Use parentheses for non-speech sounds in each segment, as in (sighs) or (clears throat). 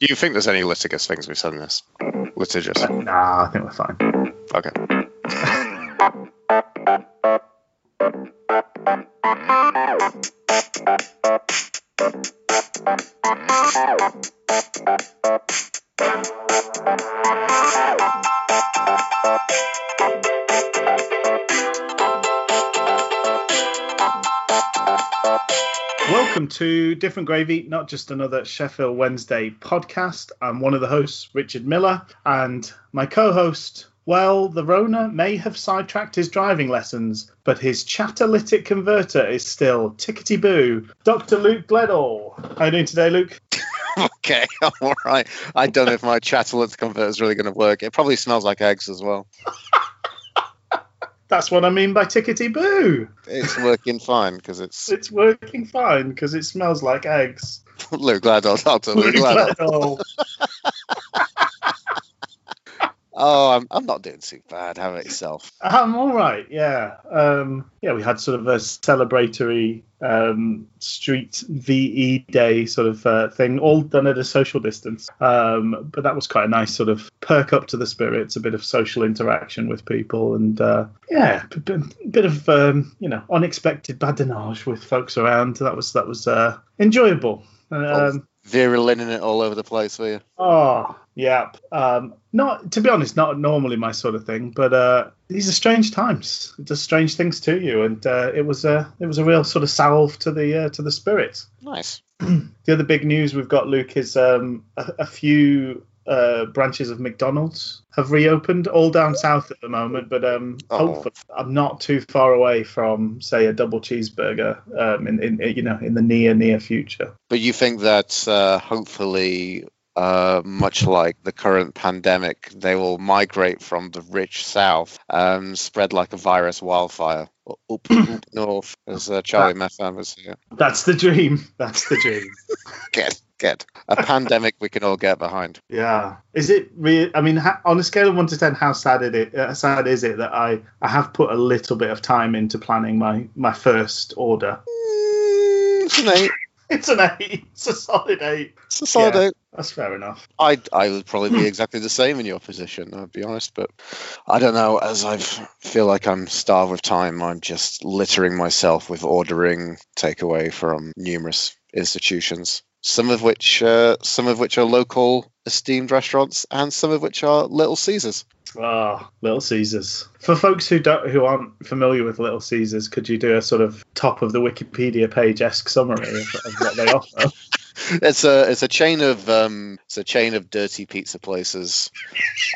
Do you think there's any litigious things we've said in this? Litigious. Nah, I think we're fine. Okay. (laughs) to Different Gravy, not just another Sheffield Wednesday podcast. I'm one of the hosts, Richard Miller, and my co host, well, the Rona may have sidetracked his driving lessons, but his catalytic converter is still tickety boo. Dr. Luke Gledall. How are you doing today, Luke? (laughs) okay, (laughs) I'm all right. I don't know if my catalytic converter is really going to work. It probably smells like eggs as well. (laughs) That's what I mean by tickety boo. It's working fine because it's (laughs) It's working fine because it smells like eggs. Luke Gladwell, Dr. Luke Luke Gladwell. Gledall. (laughs) Oh, I'm, I'm not doing too bad. How about yourself? I'm all right. Yeah. Um, yeah, we had sort of a celebratory um, street VE day sort of uh, thing, all done at a social distance. Um, but that was quite a nice sort of perk up to the spirits, a bit of social interaction with people, and uh, yeah, a bit, of um, you know unexpected badinage with folks around. That was that was uh, enjoyable. Um, Vera Lynn in it all over the place for you. Oh, yeah. Um, not to be honest, not normally my sort of thing, but uh, these are strange times. It does strange things to you, and uh, it was a it was a real sort of salve to the uh, to the spirits. Nice. (clears throat) The other big news we've got, Luke, is um, a, a few uh, branches of McDonald's have reopened, all down south at the moment. But um, hopefully, I'm not too far away from, say, a double cheeseburger um, in, in you know in the near near future. But you think that uh, hopefully, uh, much like the current pandemic, they will migrate from the rich south, um, spread like a virus wildfire up, up (clears throat) north, as uh, Charlie Methven was here. That's the dream. That's the dream. (laughs) Get, get a (laughs) pandemic we can all get behind. Yeah. Is it real? I mean, ha- on a scale of one to ten, how sad it is, uh, sad is it that I I have put a little bit of time into planning my my first order? Mm, it's an eight. (laughs) It's an eight. It's a solid eight. It's a solid Yeah. eight. That's fair enough. I I would probably be (laughs) exactly the same in your position. I'd be honest, but I don't know. As I feel like I'm starved with time, I'm just littering myself with ordering takeaway from numerous institutions. Some of which, uh, some of which are local esteemed restaurants, and some of which are Little Caesars. Ah, Little Caesars. For folks who don't who aren't familiar with Little Caesars, could you do a sort of top of the Wikipedia page esque summary of, of what they offer? (laughs) (laughs) It's a it's a chain of um it's a chain of dirty pizza places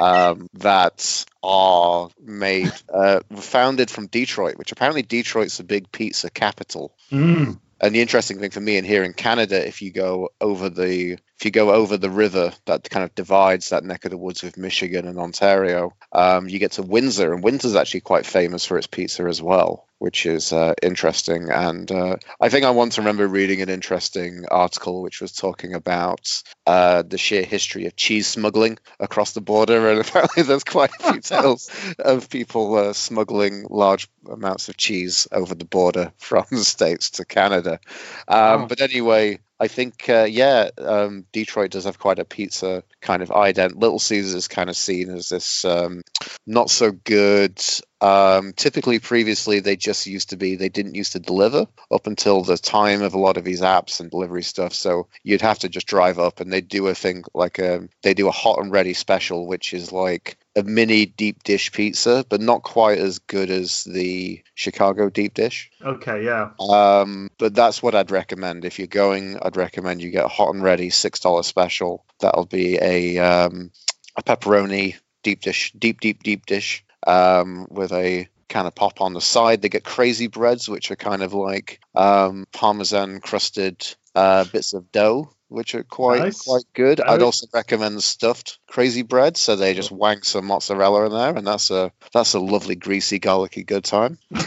um, that are made uh, founded from Detroit, which apparently Detroit's a big pizza capital. Mm. And the interesting thing for me in here in Canada, if you go over the if you go over the river that kind of divides that neck of the woods with Michigan and Ontario, um, you get to Windsor, and Windsor's actually quite famous for its pizza as well, which is uh, interesting. And uh, I think I once remember reading an interesting article which was talking about uh, the sheer history of cheese smuggling across the border, and (laughs) apparently there's quite a few (laughs) tales of people uh, smuggling large amounts of cheese over the border from the states to Canada. Um, Wow. But anyway, I think uh, yeah, um, Detroit does have quite a pizza kind of ident. Little Caesars is kind of seen as this um, not so good. Um, typically, previously they just used to be they didn't used to deliver up until the time of a lot of these apps and delivery stuff. So you'd have to just drive up, and they do a thing like a they do a hot and ready special, which is like a mini deep dish pizza, but not quite as good as the Chicago deep dish. Okay, yeah. Um, but that's what I'd recommend. If you're going, I'd recommend you get a hot and ready six dollar special. That'll be a um, a pepperoni deep dish, deep deep deep dish um, with a kind of pop on the side. They get crazy breads, which are kind of like um, parmesan crusted uh, bits of dough. Which are quite Nice. quite good. I'd also recommend stuffed crazy bread. So they just wank some mozzarella in there, and that's a that's a lovely greasy garlicky good time. (laughs)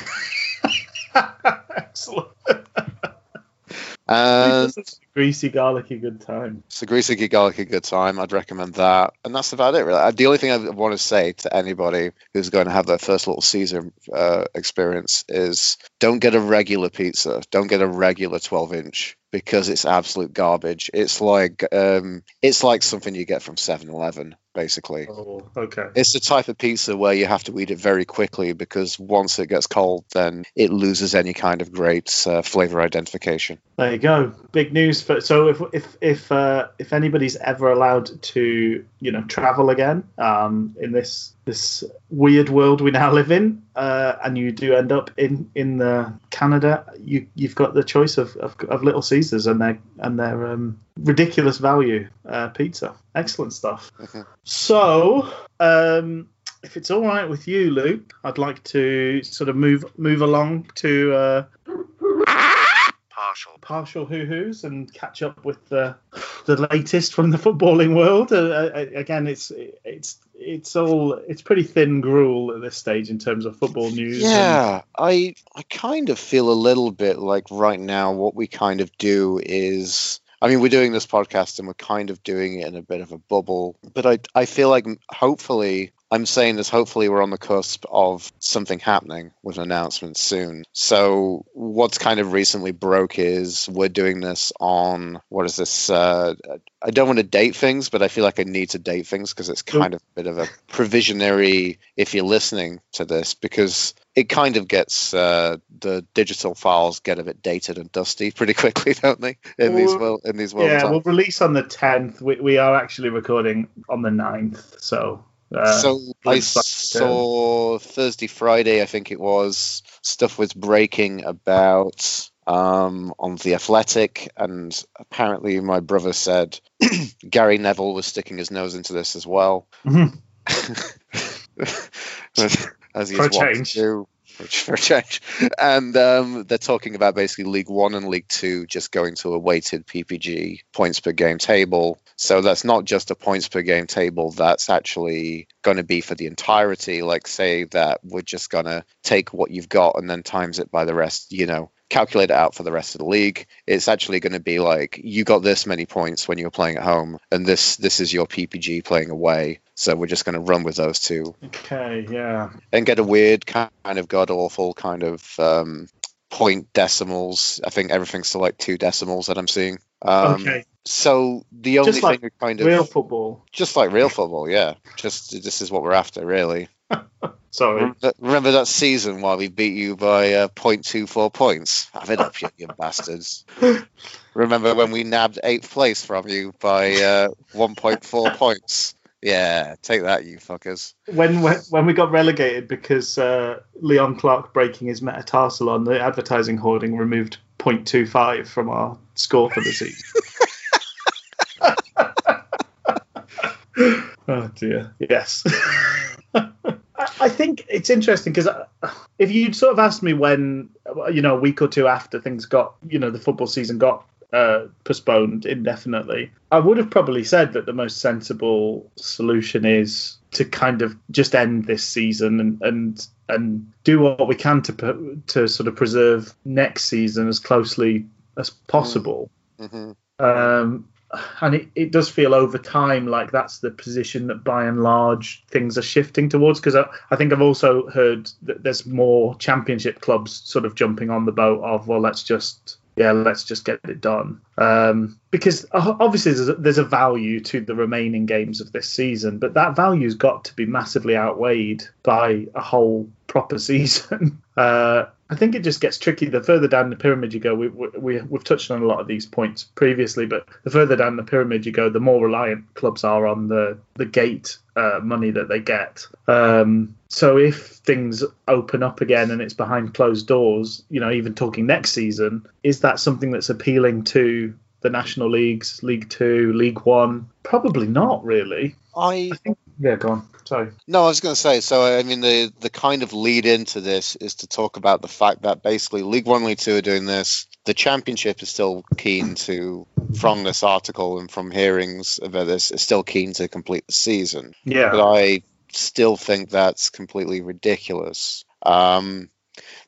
Excellent. And Greasy, garlicky, good time. It's a Greasy garlicky good time. I'd recommend that, and that's about it. Really, the only thing I want to say to anybody who's going to have their first Little Caesar uh, experience is don't get a regular pizza. Don't get a regular 12 inch because it's absolute garbage. It's like um, it's like something you get from 7-Eleven, basically. Oh, okay. It's the type of pizza where you have to eat it very quickly because once it gets cold, then it loses any kind of great uh, flavor identification. There you go. Big news for so if if if uh, if anybody's ever allowed to you know travel again um, in this this weird world we now live in, uh, and you do end up in in the Canada, you you've got the choice of, of, of Little Caesars and their and their um, ridiculous value uh, pizza. Excellent stuff. Mhm. So. Um, if it's all right with you, Luke, I'd like to sort of move move along to uh, Partial. partial hoo hoos and catch up with the the latest from the footballing world. Uh, uh, again, it's it's it's all it's pretty thin gruel at this stage in terms of football news. and- Yeah, I I kind of feel a little bit like right now what we kind of do is I mean we're doing this podcast and we're kind of doing it in a bit of a bubble, but I I feel like hopefully I'm saying this hopefully we're on the cusp of something happening with an announcement soon. So what's kind of recently broke is we're doing this on what is this uh I don't want to date things, but I feel like I need to date things because it's kind of a bit of a provisionary if you're listening to this because it kind of gets uh, the digital files get a bit dated and dusty pretty quickly, (laughs) don't they? In these Well, world in these world yeah, times. we'll release on the 10th. We, we are actually recording on the 9th. So, uh, so I links back to- saw Thursday, Friday, I think it was, stuff was breaking about um, on the Athletic, and apparently my brother said (clears throat) Gary Neville was sticking his nose into this as well. Mhm. (laughs) as he's For a wont to for a change. And um, they're talking about basically League One and League Two just going to a weighted PPG points per game table. So that's not just a points per game table. That's actually going to be for the entirety. Like say that we're just going to take what you've got and then times it by the rest. You know, calculate it out for the rest of the league. It's actually going to be like you got this many points when you were playing at home, and this this is your PPG playing away. So we're just going to run with those two okay, yeah. and get a weird kind of god awful kind of um, point decimals. I think everything's to like two decimals that I'm seeing. Um, okay. So the only Just like thing we kind of Real football. just like real football, yeah. Just this is what we're after, really. (laughs) Sorry. Remember, remember that season while we beat you by uh, 0.24 points? Have it up, you, you (laughs) bastards. Remember when we nabbed eighth place from you by uh, 1.4 (laughs) points? Yeah, take that, you fuckers. when when when we got relegated because uh, Leon Clark breaking his metatarsal on the advertising hoarding removed 0.25 from our score for the season. (laughs) oh dear. Yes. (laughs) I- I think it's interesting because if you'd sort of asked me when, you know, a week or two after things got, you know, the football season got uh, postponed indefinitely, I would have probably said that the most sensible solution is to kind of just end this season and and and do what we can to put, to sort of preserve next season as closely as possible. hmm Um, and it, it does feel over time like that's the position that by and large things are shifting towards because I, I think I've also heard that there's more championship clubs sort of jumping on the boat of well let's just yeah let's just get it done. Um, because obviously there's a, there's a value to the remaining games of this season but that value's got to be massively outweighed by a whole proper (laughs) season. Uh, I think it just gets tricky the further down the pyramid you go. We, we, we, we've touched on a lot of these points previously, but the further down the pyramid you go, the more reliant clubs are on the, the gate uh, money that they get. Um, so if things open up again and it's behind closed doors, you know, even talking next season, is that something that's appealing to the national leagues, League Two, League One? Probably not, really. I Yeah, go on. Sorry. No, I was going to say. So, I mean, the the kind of lead into this is to talk about the fact that basically League One, League Two are doing this. The Championship is still keen to, from this article and from hearings about this, is still keen to complete the season. Yeah. But I still think that's completely ridiculous. Um,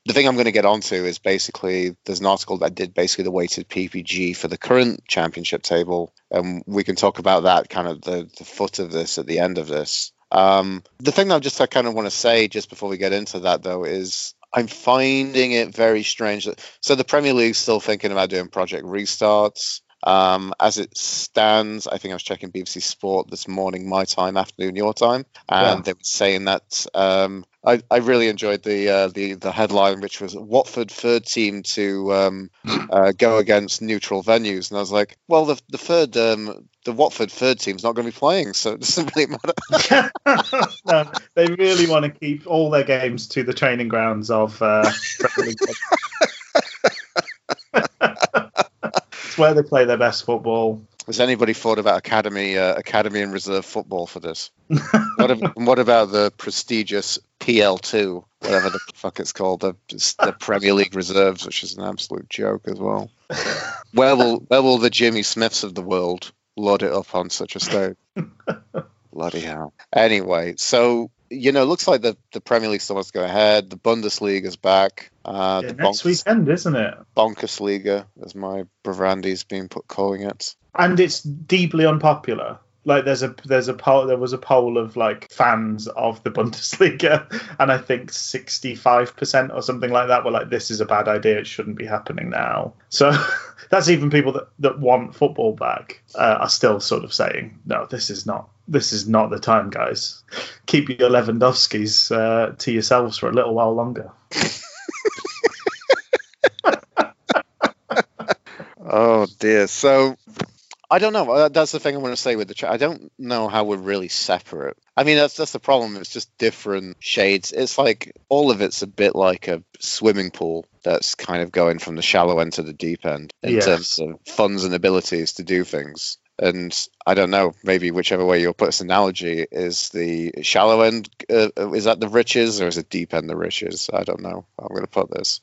the thing I'm going to get onto is basically there's an article that did basically the weighted PPG for the current championship table, and we can talk about that kind of the, the foot of this at the end of this. Um, the thing that I just I kind of want to say just before we get into that though is I'm finding it very strange. That, so the Premier League's still thinking about doing project restarts. Um, as it stands, I think I was checking BBC Sport this morning, my time, afternoon, your time, and yeah. they were saying that um, I, I really enjoyed the uh, the the headline, which was Watford third team to um, uh, go against neutral venues, and I was like, well, the the third um, the Watford third team's not going to be playing, so it doesn't (laughs) really matter. (laughs) no, they really want to keep all their games to the training grounds of. Uh, (laughs) it's where they play their best football. Has anybody thought about academy, uh, academy and reserve football for this? what, if, (laughs) what about the prestigious PL2, whatever the fuck it's called, the, the Premier League reserves, which is an absolute joke as well. (laughs) Where will where will the Jimmy Smiths of the world load it up on such a stage? (laughs) Bloody hell. Anyway, so you know, it looks like the, the Premier League still wants to go ahead. The Bundesliga is back. Uh, yeah, the next bonkers, weekend, isn't it? Bonkers as my Bravrandi's been put calling it. And it's deeply unpopular. Like there's a there's a poll there was a poll of like fans of the Bundesliga (laughs) and I think 65% or something like that were like this is a bad idea. It shouldn't be happening now. (laughs) So (laughs) that's even people that, that want football back uh, are still sort of saying no this is not this is not the time guys. Keep your Lewandowski's uh, to yourselves for a little while longer. Oh dear. So I don't know. Uh, that's the thing I want to say with the chat. I don't know how we're really separate. I mean, that's that's the problem. It's just different shades. It's like all of it's a bit like a swimming pool that's kind of going from the shallow end to the deep end in yes. terms of funds and abilities to do things. And I don't know, maybe whichever way you'll put this analogy is the shallow end. Uh, is that the riches or is it deep end the riches? I don't know. I'm going to put this,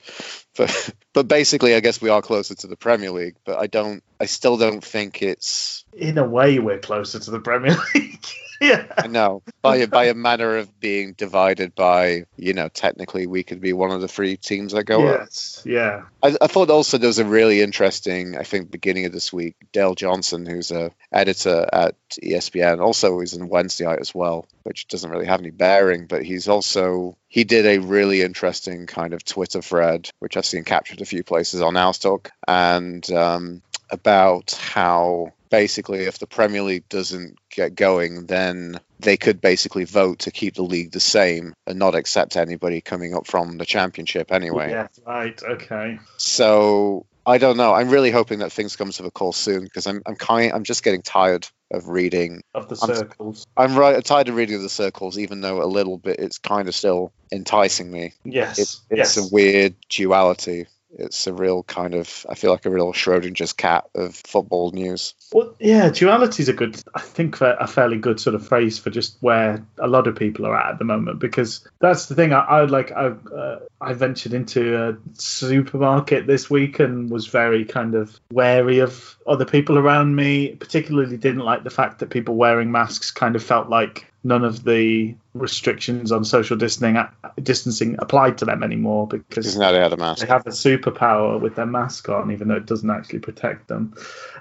but (laughs) but basically, I guess we are closer to the Premier League. But I don't. I still don't think it's. In a way, we're closer to the Premier League. Yeah. I know. By by a manner of being divided by, you know, technically we could be one of the three teams that go yes. up. Yeah. I, I thought also there was a really interesting, I think, beginning of this week, Dale Johnson, who's a editor at ESPN, also is in Wednesday night as well, which doesn't really have any bearing, but he's also he did a really interesting kind of Twitter thread, which I've seen captured a few places on Owlstalk, and um, about how basically if the Premier League doesn't get going, then they could basically vote to keep the league the same and not accept anybody coming up from the championship anyway. Yeah, right. Okay. So I don't know. I'm really hoping that things come to a call soon because I'm I'm kind I'm just getting tired of reading of the circles. I'm, I'm right I'm tired of reading of the circles, even though a little bit it's kind of still enticing me. Yes, it, it's yes. a weird duality it's a real kind of I feel like a real Schrodinger's cat of football news. Well, yeah, duality is a good, I think, a fairly good sort of phrase for just where a lot of people are at at the moment because that's the thing. I, I like I uh, I ventured into a supermarket this week and was very kind of wary of other people around me. Particularly didn't like the fact that people wearing masks kind of felt like none of the restrictions on social distancing distancing applied to them anymore because now they have a mask. They have a superpower with their mask on, even though it doesn't actually protect them.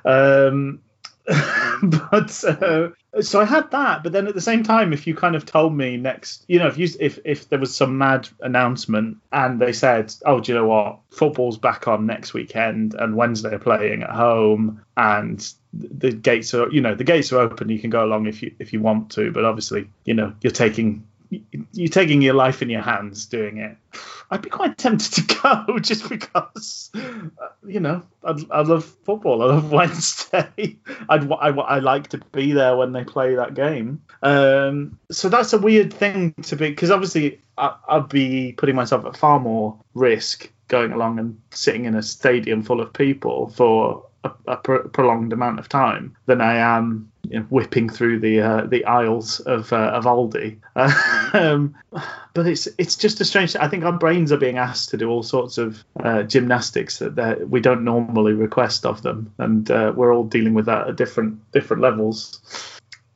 Um, (laughs) but uh, so I had that, but then at the same time, if you kind of told me next, you know, if you if if there was some mad announcement and they said, "Oh, do you know what? Football's back on next weekend, and Wednesday are playing at home, and the gates are, you know, the gates are open. You can go along if you if you want to, but obviously, you know, you're taking you're taking your life in your hands doing it. I'd be quite tempted to (laughs) go just because, uh, you know, I, I, love football. I love (laughs) Wednesday. I'd, I, I like to be there when they play that game. Um, so that's a weird thing to be, because obviously I, I'd be putting myself at far more risk going along and sitting in a stadium full of people for a, a prolonged amount of time than I am you know, whipping through the uh, the aisles of uh, of Aldi. (laughs) um, but it's it's just a strange. I think our brains are being asked to do all sorts of uh, gymnastics that we don't normally request of them, and uh, we're all dealing with that at different different levels.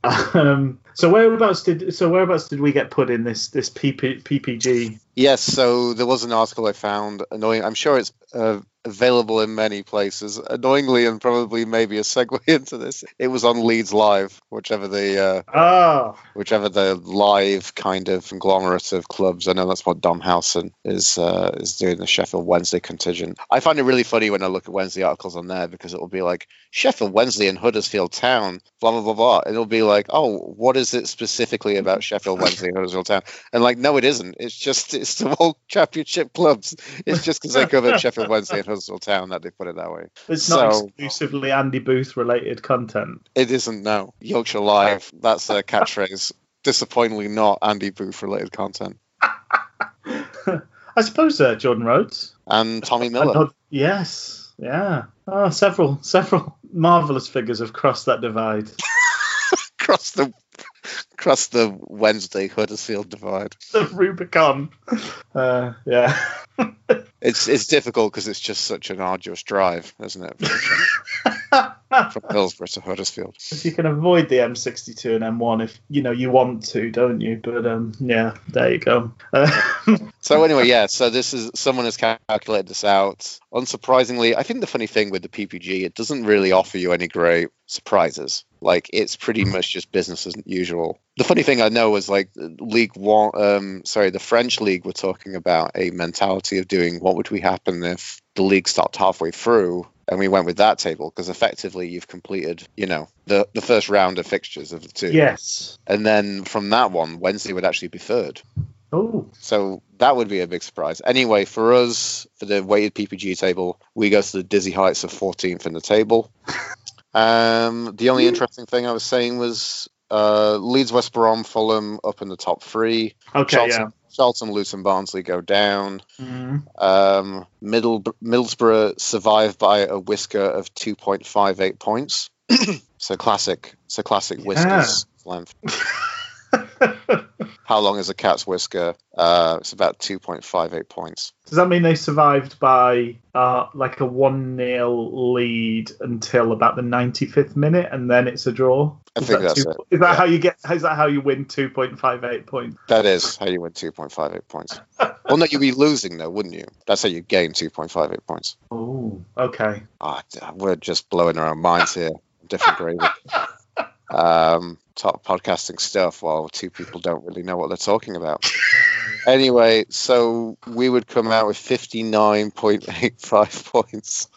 (laughs) Um, So whereabouts did so whereabouts did we get put in this this PP, PPG? Yes, so there was an article I found. Annoying. I'm sure it's uh, available in many places. Annoyingly, and probably maybe a segue (laughs) into this, it was on Leeds Live, whichever the uh, Oh, whichever the live kind of conglomerate of clubs. I know that's what Dom Howson is uh, is doing the Sheffield Wednesday contingent. I find it really funny when I look at Wednesday articles on there because it will be like Sheffield Wednesday and Huddersfield Town, blah blah blah blah. It'll be like, oh, what is it specifically about Sheffield Wednesday and Huddersfield Town? And like, no, it isn't. It's just it's the whole championship clubs. It's just because they covered Sheffield Wednesday and Huddersfield Town that they put it that way. it's not exclusively Andy Booth related content. It isn't no Yorkshire Live. That's a catchphrase. Disappointingly, not Andy Booth related content. (laughs) I suppose uh, Jordan Rhodes. And Tommy Miller. And yes, yeah. Oh, several several marvelous figures have crossed that divide. (laughs) across the (laughs) across the Wednesday Huddersfield divide. the Rubicon. Uh, yeah. It's it's difficult because it's just such an arduous drive, isn't it? (laughs) (laughs) From Hillsborough to Huddersfield. If you can avoid the M62 and M1 if you know you want to, don't you? But um, yeah, there you go. (laughs) So anyway, yeah. So this is someone has calculated this out. Unsurprisingly, I think the funny thing with the PPG, it doesn't really offer you any great surprises. Like it's pretty much just business as usual. The funny thing I know was like League One, um, sorry, the French league were talking about a mentality of doing what would we happen if the league stopped halfway through and we went with that table because effectively you've completed, you know, the the first round of fixtures of the two, yes. and then from that one, Wednesday would actually be third. Oh, So that would be a big surprise. Anyway, for us, for the weighted PPG table, we go to the dizzy heights of 14th in the table. (laughs) Um, the only interesting thing I was saying was uh, Leeds, West Brom, Fulham up in the top three. okay, Charlton, Charlton, Luton, Barnsley go down. yeah. Mhm. Um, Middle, Middlesbrough survive by a whisker of 2.58 points. (clears throat) so classic, so classic whiskers length. (laughs) (laughs) How long is a cat's whisker? Uh, it's about 2.58 points. Does that mean they survived by uh, like a 1 0 lead until about the 95th minute and then it's a draw? I Is think that that's two- it. Is that Yeah. how you get? Is that how you win 2.58 points? That is how you win 2.58 points. (laughs) well, no, you'd be losing though, wouldn't you? That's how you gain 2.58 points. Oh, okay. Ah, we're just blowing our own minds here. Different gravy. (laughs) Um, top podcasting stuff while two people don't really know what they're talking about. (laughs) Anyway, so we would come out with 59.85 (laughs) points.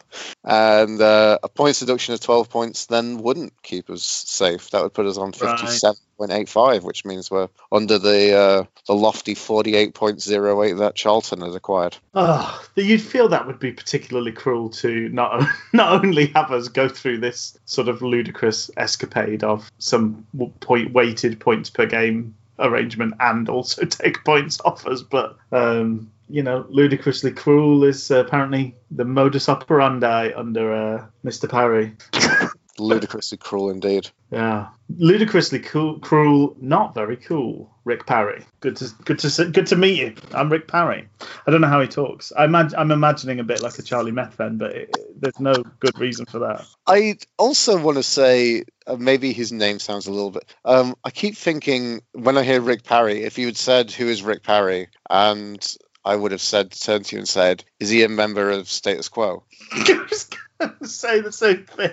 And uh, a points deduction of 12 points then wouldn't keep us safe. That would put us on Right. 57.85, which means we're under the uh, the lofty 48.08 that Charlton has acquired. Oh, you'd feel that would be particularly cruel to not (laughs) not only have us go through this sort of ludicrous escapade of some point weighted points per game arrangement and also (laughs) take points off us, but um, you know, ludicrously cruel is uh, apparently the modus operandi under uh, Mr. Parry. (laughs) Ludicrously cruel indeed. Yeah, ludicrously cool, cruel, not very cool. Rick Parry. Good to good to good to meet you. I'm Rick Parry. I don't know how he talks. I imag- I'm imagining a bit like a Charlie Methven, but it, there's no good reason for that. I also want to say uh, maybe his name sounds a little bit. Um, I keep thinking when I hear Rick Parry, if you had said who is Rick Parry, and I would have said turned to you and said, is he a member of Status Quo? (laughs) (laughs) Say the same thing.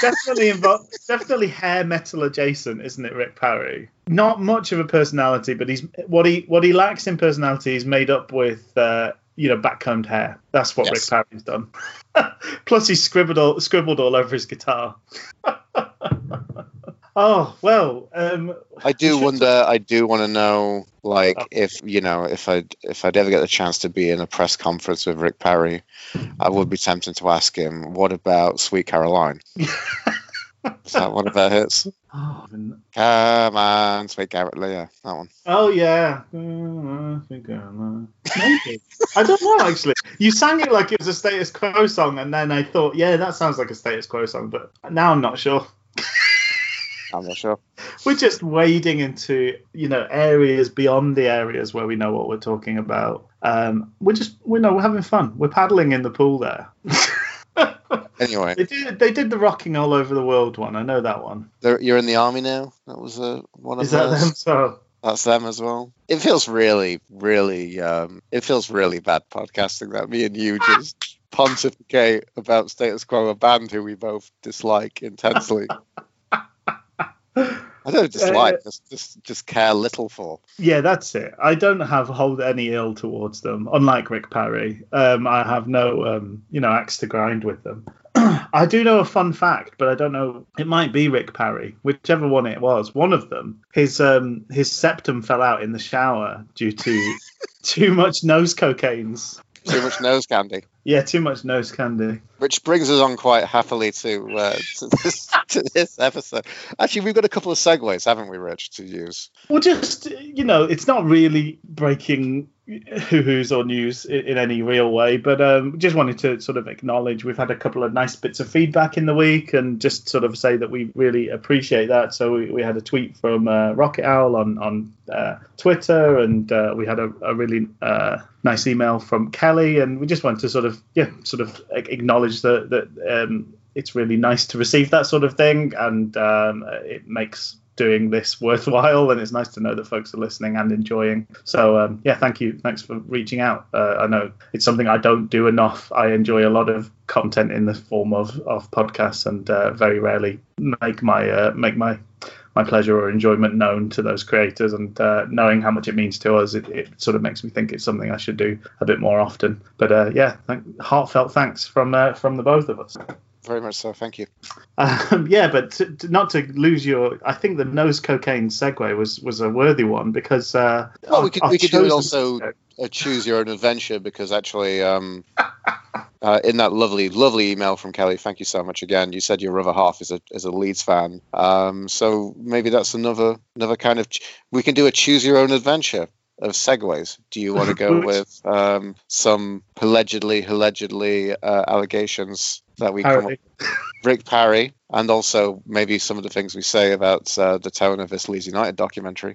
definitely involved. Definitely hair metal adjacent, isn't it, Rick Parry? Not much of a personality, but he's what he what he lacks in personality. He's made up with. Uh, you know, backcombed hair. That's what Yes. Rick Parry's done. (laughs) Plus, he's scribbled all, scribbled all over his guitar. (laughs) oh well, um, I do wonder. I do want to know, like, Oh. if you know, if I if I'd ever get the chance to be in a press conference with Rick Parry, I would be tempted to ask him, "What about Sweet Caroline?" Is that one of their hits? oh, (gasps) and- Come on, Sweet Caroline. Yeah, that one. oh, yeah. I think I'm, Maybe. I don't know actually. You sang it like it was a status quo song, and then I thought, yeah, that sounds like a status quo song, but now I'm not sure. (laughs) Not sure. We're just wading into you know areas beyond the areas where we know what we're talking about. Um, we're just we know we're having fun. We're paddling in the pool there. (laughs) Anyway, They did. They did the rocking all over the world one. I know that one. they're- you're in the army now. That was uh, one of Is that them? So That's them as well. It feels really, really, um, it feels really bad podcasting that me and you just pontificate about status quo, a band who we both dislike intensely. (laughs) I don't dislike, just, just just care little for. yeah, that's it. I don't have hold any ill towards them. Unlike Rick Parry, um, I have no um, you know axe to grind with them. (clears throat) I do know a fun fact, but I don't know. It might be Rick Parry, whichever one it was. One of them, his um, his septum fell out in the shower due to (laughs) too much nose cocaines. Too much nose candy. Yeah, too much nose candy. Which brings us on quite happily to uh, to, this, to this episode. Actually, we've got a couple of segues, haven't we, Rich, to use? Well, just you know, it's not really breaking hoo-hoos or news in, in any real way, but um, just wanted to sort of acknowledge we've had a couple of nice bits of feedback in the week, and just sort of say that we really appreciate that. So we, we had a tweet from uh, Rocket Owl on on uh, Twitter, and uh, we had a, a really uh, nice email from Kelly, and we just wanted to sort of yeah, sort of acknowledge that that um, it's really nice to receive that sort of thing, and um, it makes doing this worthwhile and it's nice to know that folks are listening and enjoying. So um, yeah thank you. Thanks for reaching out. Uh, i know it's something i don't do enough. I enjoy a lot of content in the form of, of podcasts and uh, very rarely make my uh, make my my pleasure or enjoyment known to those creators. And uh, knowing how much it means to us it, it sort of makes me think it's something i should do a bit more often. But uh, yeah heartfelt thanks from uh, from the both of us Very much so. Thank you. um, yeah, but to, to, not to lose your, I think the nose cocaine segue was was a worthy one because. Uh, Well, we could we could do also a (laughs) choose your own adventure because actually, um, uh, in that lovely lovely email from Kelly, thank you so much again. You said your other half is a is a Leeds fan, um, so maybe that's another another kind of. ch- We can do a choose your own adventure of segues. Do you want to go (laughs) with um, some allegedly allegedly uh, allegations that we come up Rick Parry, and also maybe some of the things we say about uh, the tone of this Leeds United documentary.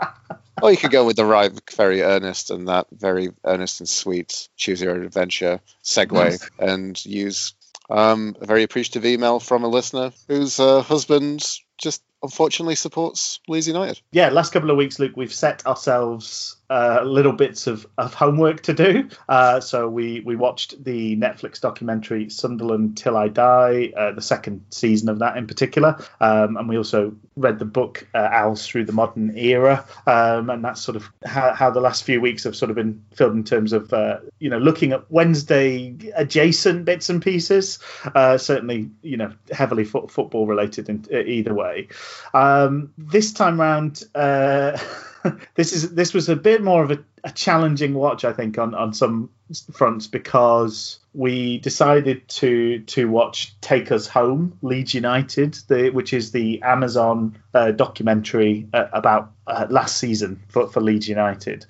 (laughs) or you could go with the right, very earnest and that very earnest and sweet choose your own adventure segue Nice. and use um, a very appreciative email from a listener whose uh, husband just unfortunately supports Leeds United. yeah, last couple of weeks, Luke, we've set ourselves uh, little bits of, of homework to do. Uh, so we we watched the Netflix documentary Sunderland Till I Die, uh, the second season of that in particular, um, and we also read the book uh, Owls Through the Modern Era, um, and that's sort of how, how the last few weeks have sort of been filled in terms of uh, you know looking at Wednesday adjacent bits and pieces. Uh, certainly, you know, heavily foot, football related in, either way. Um, this time round, uh, (laughs) this is this was a bit more of a, a challenging watch, I think, on on some fronts because we decided to to watch Take Us Home, Leeds United, the, which is the Amazon uh, documentary uh, about uh, last season for, for Leeds United.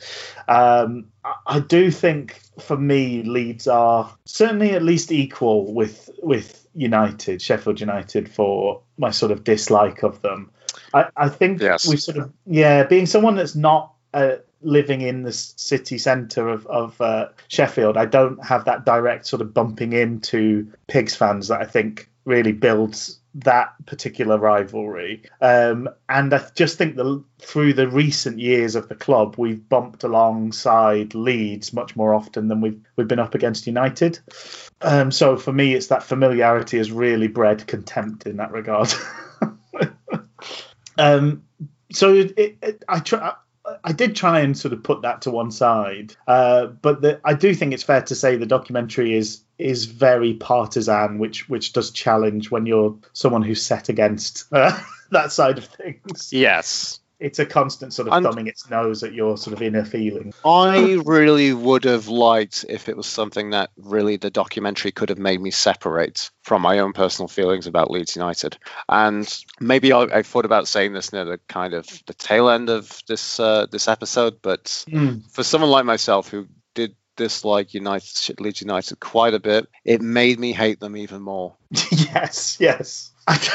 Um, I, do think for me, Leeds are certainly at least equal with with United, Sheffield United, for my sort of dislike of them. I, I think Yes. we sort of yeah, being someone that's not uh, living in the city centre of, of uh, Sheffield, I don't have that direct sort of bumping into Pigs fans that I think really builds that particular rivalry. Um, and I just think the through the recent years of the club, we've bumped alongside Leeds much more often than we've we've been up against United. Um, so for me, it's that familiarity has really bred contempt in that regard. (laughs) um, so it, it, I try. I did try and sort of put that to one side, uh, but the, I do think it's fair to say the documentary is is very partisan, which which does challenge when you're someone who's set against uh, (laughs) that side of things. Yes. It's a constant sort of And- thumbing its nose at your sort of inner feeling. I really would have liked if it was something that really the documentary could have made me separate from my own personal feelings about Leeds United. And maybe I, I thought about saying this near the kind of the tail end of this uh, this episode, but for someone like myself who did dislike United Leeds United quite a bit, it made me hate them even more. (laughs) yes, yes.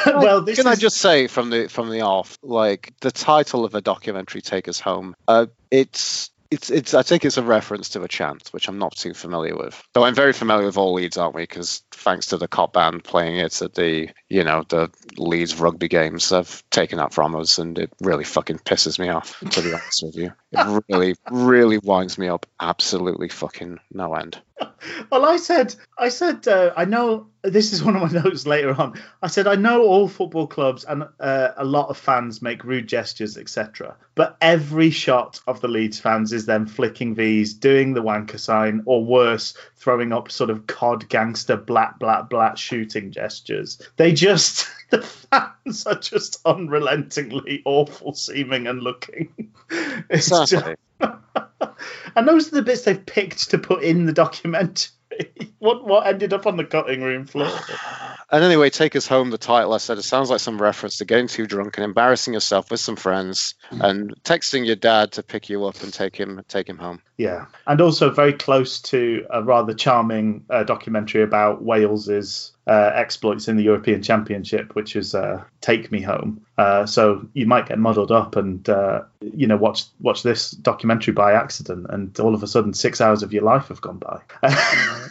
Well, this Can I just say from the from the off, like the title of a documentary, "Take Us Home," uh, it's it's it's I think it's a reference to a chant, which I'm not too familiar with. Though I'm very familiar with all Leeds, aren't we? Because thanks to the cop band playing it at the you know the Leeds rugby games, I've taken that from us, and it really fucking pisses me off. To be honest with you, it (laughs) really really winds me up absolutely fucking no end. Well, I said, I said, uh, I know this is one of my (laughs) notes later on. I said, I know all football clubs and uh, a lot of fans make rude gestures, etc. But every shot of the Leeds fans is them flicking V's, doing the wanker sign, or worse, throwing up sort of COD gangster black, black, black shooting gestures. They just, (laughs) the fans are just unrelentingly awful seeming and looking. (laughs) It's Exactly. just, (laughs) and those are the bits they've picked to put in the documentary. (laughs) what what ended up on the cutting room floor? (sighs) (laughs) And anyway, take us home. The title I said it sounds like some reference to getting too drunk and embarrassing yourself with some friends and texting your dad to pick you up and take him take him home. Yeah, and also very close to a rather charming uh, documentary about Wales's uh, exploits in the European Championship, which is uh, "Take Me Home." Uh, so you might get muddled up and uh, you know watch watch this documentary by accident, and all of a sudden six hours of your life have gone by. (laughs)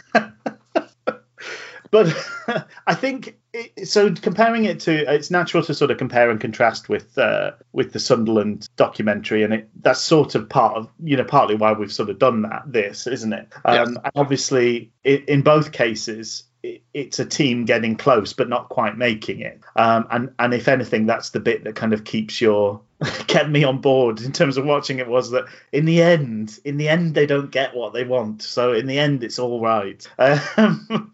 but (laughs) I think it, so. Comparing it to, it's natural to sort of compare and contrast with uh, with the Sunderland documentary, and it, that's sort of part of you know partly why we've sort of done that. This isn't it? Um, obviously, i in both cases. it- It's a team getting close, but not quite making it. Um, and and if anything, that's the bit that kind of keeps your (laughs) kept me on board in terms of watching it. Was that in the end, in the end, they don't get what they want. So in the end, it's all right. (laughs) Um,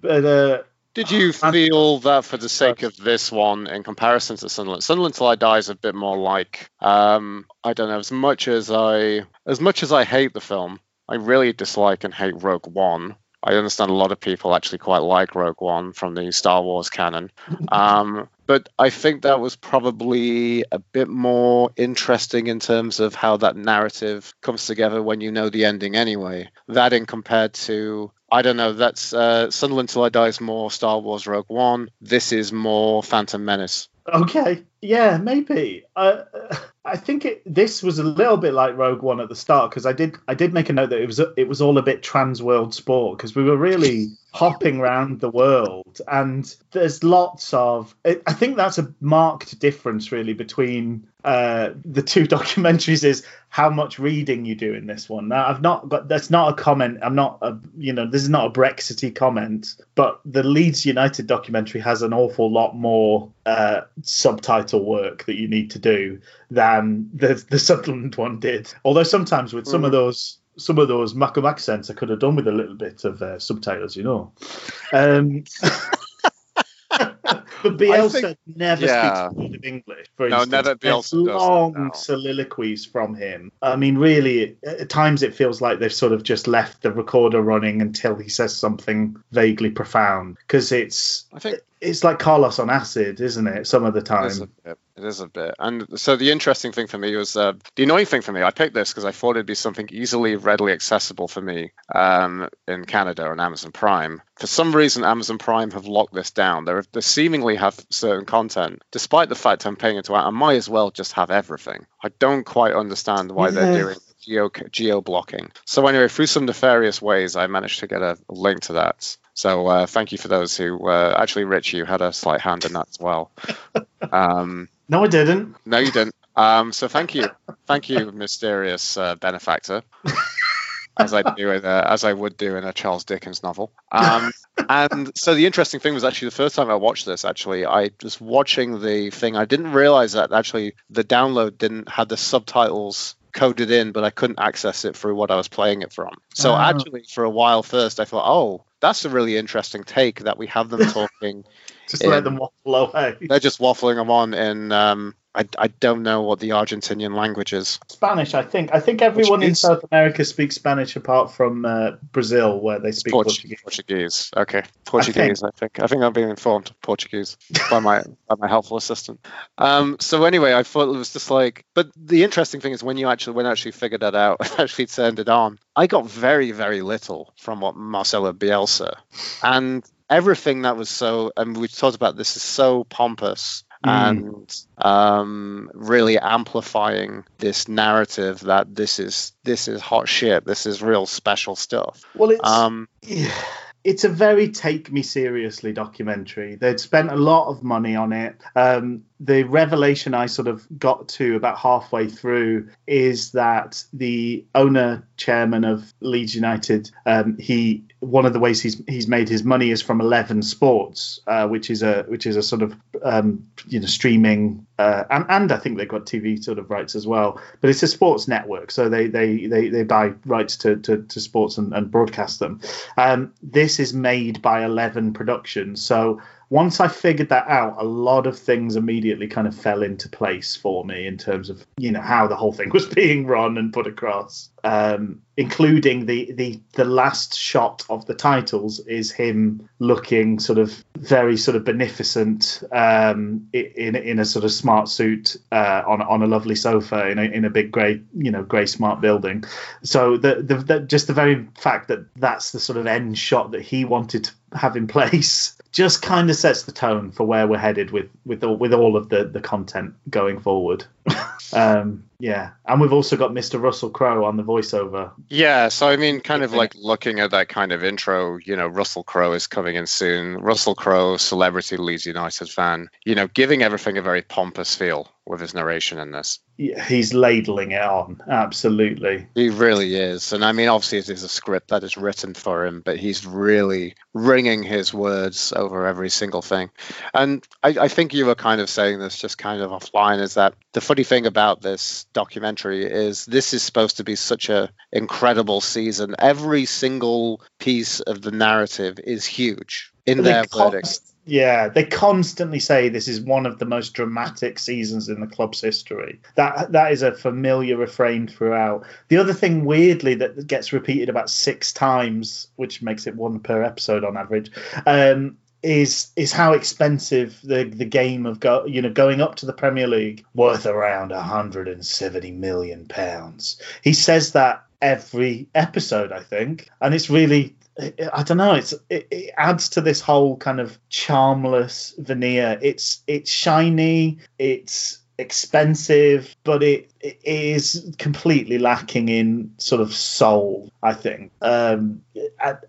but uh, Did you feel that for the sake of this one, in comparison to Sunderland, Sunderland Till I Die is a bit more like um, I don't know. As much as I as much as I hate the film, I really dislike and hate Rogue One. I understand a lot of people actually quite like Rogue One from the Star Wars canon. Um, but I think that was probably a bit more interesting in terms of how that narrative comes together when you know the ending anyway. That in compared to I don't know. That's uh, Sunderland Till I Die is more Star Wars Rogue One. This is more Phantom Menace. Okay, yeah, maybe. Uh, I think it, this was a little bit like Rogue One at the start because I did I did make a note that it was it was all a bit trans world sport because we were really (laughs) hopping around the world and there's lots of it, I think that's a marked difference really between uh, the two (laughs) documentaries is how much reading you do in this one. Now I've not got that's not a comment. I'm not a you know this is not a Brexity comment, but the Leeds United documentary has an awful lot more uh, subtitle work that you need to do than the the Sunderland one did. Although sometimes with some of those some of those Mackem accents, I could have done with a little bit of uh, subtitles, you know. Um, (laughs) but Bielsa think- never yeah. speaks a word of English. For No, instance. never There's Bielsa does that, long no. soliloquies from him. I mean, really, at times it feels like they've sort of just left the recorder running until he says something vaguely profound because it's I think it's like Carlos on acid, isn't it? Some of the it is a time. It is a bit. And so the interesting thing for me was uh, the annoying thing for me. I picked this because I thought it'd be something easily, readily accessible for me um, in Canada on Amazon Prime. For some reason, Amazon Prime have locked this down. They're, they seemingly have certain content, despite the fact I'm paying into it. I might as well just have everything. I don't quite understand why they're doing geo geo blocking. So anyway, through some nefarious ways, I managed to get a link to that. So uh, thank you for those who uh, actually, Rich, you had a slight hand in that as well. (laughs) Um, No, I didn't. no, you didn't. Um, so thank you, thank you, mysterious uh, benefactor, as I do in a, as I would do in a Charles Dickens novel. Um, and so the interesting thing was actually the first time I watched this. Actually, I was watching the thing. I didn't realize that actually the download didn't have the subtitles coded in, but I couldn't access it through what I was playing it from. So Oh. actually, for a while first, I thought, oh, that's a really interesting take that we have them (laughs) talking Just let them waffle away. they're just waffling them on in um I, I don't know what the Argentinian language is. Spanish, I think. I think everyone in South America speaks Spanish apart from uh, Brazil, where they speak Portuguese. Portuguese. Okay. Portuguese, I think. I think I'm being informed Portuguese by my (laughs) by my helpful assistant. Um so anyway, I thought it was just like but the interesting thing is when you actually when I actually figured that out, (laughs) I actually turned it on, I got very, very little from what Marcelo Bielsa. And everything that was so and we've talked about this is so pompous and um, really amplifying this narrative that this is this is hot shit. This is real special stuff. Well, it's Um, yeah, (sighs) it's a very take me seriously documentary. They'd spent a lot of money on it. Um, the revelation I sort of got to about halfway through is that the owner chairman of Leeds United, um, he one of the ways he's he's made his money is from Eleven Sports, uh, which is a which is a sort of um, you know streaming uh, and and I think they've got TV sort of rights as well. But it's a sports network, so they they they, they buy rights to, to, to sports and, and broadcast them. Um, this is made by Eleven Productions, so once I figured that out, a lot of things immediately kind of fell into place for me in terms of you know how the whole thing was (laughs) being run and put across, um, including the the the last shot of the titles is him looking sort of very sort of beneficent um, in in a sort of smart suit uh, on on a lovely sofa in a in a big grey you know grey smart building. So the, the the just the very fact that that's the sort of end shot that he wanted to have in (laughs) place just kind of sets the tone for where we're headed with with all, with all of the the content going forward. (laughs) um, yeah, and we've also got Mr. Russell Crowe on the voiceover. Yeah, so I mean, kind of like looking at that kind of intro, you know, Russell Crowe is coming in soon. Russell Crowe, celebrity Leeds United fan, you know, giving everything a very pompous feel with his narration in this. Yeah, he's ladling it on, absolutely. He really is. And I mean, obviously, it is a script that is written for him, but he's really ringing his words over every single thing. And I, I think you were kind of saying this just kind of offline is that the funny thing about this documentary is this is supposed to be such a incredible season. Every single piece of the narrative is huge in their verdict. Yeah, they constantly say this is one of the most dramatic seasons in the club's history. That that is a familiar refrain throughout. The other thing, weirdly, that gets repeated about six times, which makes it one per episode on average, um, is is how expensive the the game of go you know going up to the Premier League worth around 170 million pounds. He says that every episode, I think, and it's really I don't know. It's it, it adds to this whole kind of charmless veneer. It's it's shiny. It's expensive, but it, it is completely lacking in sort of soul. I think, um,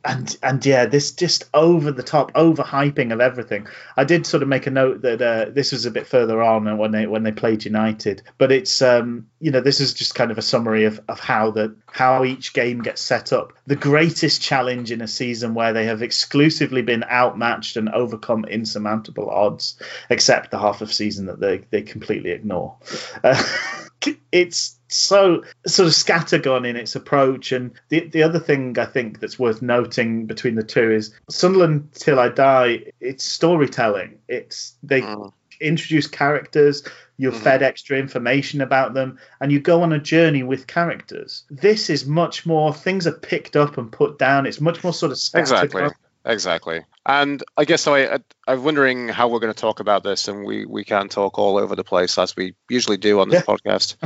and, and yeah, this just over the top, overhyping of everything. I did sort of make a note that uh, this was a bit further on when they when they played United, but it's um, you know this is just kind of a summary of, of how the how each game gets set up. The greatest challenge in a season where they have exclusively been outmatched and overcome insurmountable odds, except the half of season that they they completely ignore. Uh, (laughs) it's so sort of scattergun in its approach. And the the other thing I think that's worth noting between the two is Sunderland Till I Die. It's storytelling. It's they Mm. introduce characters. You're Mhm. fed extra information about them, and you go on a journey with characters. This is much more. Things are picked up and put down. It's much more sort of scattergun. Exactly. Exactly. And I guess so I, I, I'm wondering how we're going to talk about this, and we, we can talk all over the place as we usually do on this podcast.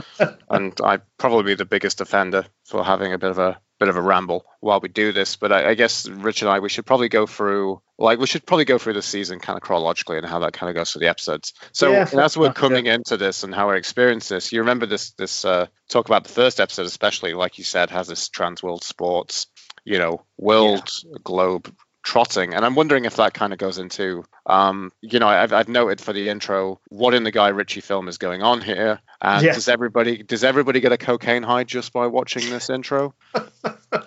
(laughs) and I'd probably be the biggest offender for having a bit of a bit of a ramble while we do this. But I, I guess Rich and I, we should probably go through like we should probably go through the season kind of chronologically and how that kind of goes through the episodes. So Yeah, as we're coming into this and how we experience this, you remember this this uh, talk about the first episode, especially like you said, has this trans world sports, you know, world globe trotting. And i'm wondering if that kind of goes into um you know I've, I've noted for the intro what in the guy ritchie film is going on here? And Yeah. does everybody does everybody get a cocaine high just by watching this intro? (laughs)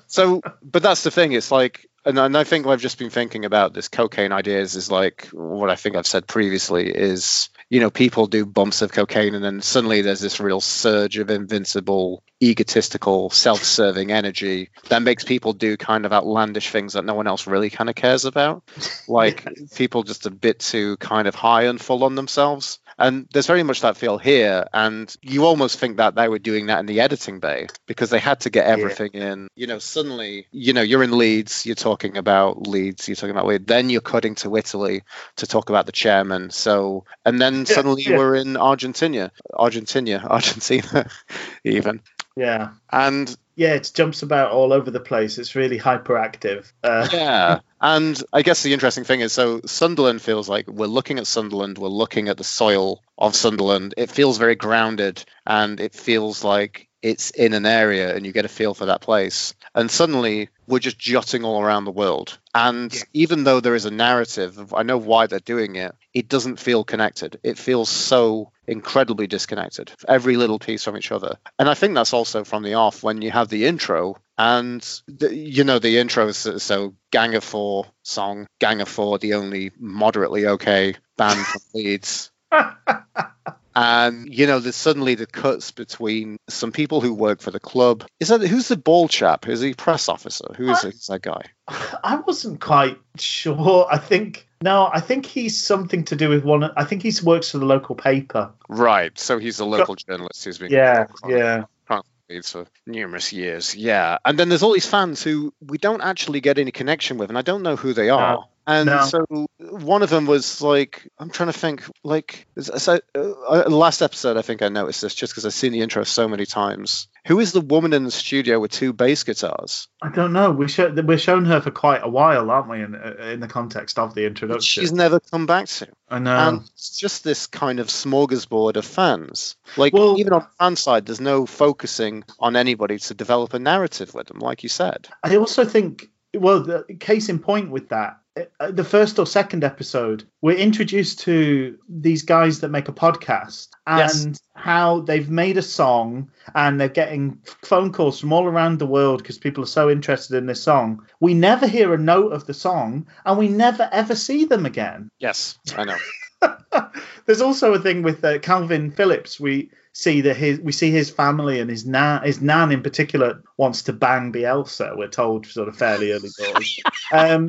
So but that's the thing it's like and, and i think i've just been thinking about this cocaine ideas is like what i think i've said previously is you know people do bumps of cocaine and then suddenly there's this real surge of invincible egotistical self-serving energy that makes people do kind of outlandish things that no one else really kind of cares about. (laughs) Like people just a bit too kind of high and full on themselves and there's very much that feel here and you almost think that they were doing that in the editing bay because they had to get everything in. You know suddenly you know you're in leeds you're talking about leeds you're talking about leeds then you're cutting to italy to talk about the chairman. So and then suddenly yeah. we're in argentina argentina (laughs) argentina even Yeah. And yeah, it jumps about all over the place. It's really hyperactive. Uh, (laughs) yeah. And I guess the interesting thing is so Sunderland feels like we're looking at Sunderland, we're looking at the soil of Sunderland. It feels very grounded and it feels like it's in an area and you get a feel for that place. And suddenly we're just jutting all around the world. And yeah. even though there is a narrative, I know why they're doing it, it doesn't feel connected. It feels so incredibly disconnected, every little piece from each other. And I think that's also from the off when you have the intro. And the, you know the intro is so Gang of Four song, Gang of Four, the only moderately okay band from (laughs) Leeds. (laughs) and you know there's suddenly the cuts between some people who work for the club. Is that who's the ball chap? Is he press officer? Who is, I, is that guy? I wasn't quite sure. I think no i think he's something to do with one i think he works for the local paper. Right. So he's a local journalist who's been yeah (laughs) yeah. for numerous years. Yeah. And then there's all these fans who we don't actually get any connection with, and I don't know who they are. And no. so one of them was like, I'm trying to think, like, so, uh, last episode, I think I noticed this just because I've seen the intro so many times. Who is the woman in the studio with two bass guitars? I don't know. We show, we're showing her for quite a while, aren't we, in, uh, in the context of the introduction? She's never come back to. I know. And it's just this kind of smorgasbord of fans. Like, well, even on fan side, there's no focusing on anybody to develop a narrative with them, like you said. I also think well, the case in point with that uh, the first or second episode, we're introduced to these guys that make a podcast and yes. how they've made a song and they're getting phone calls from all around the world because people are so interested in this song. We never hear a note of the song and we never ever see them again. Yes, I know. (laughs) There's also a thing with uh, Kalvin Phillips. We see that his we see his family and his nan his nan in particular wants to bang Bielsa. We're told sort of fairly early doors. (laughs) um,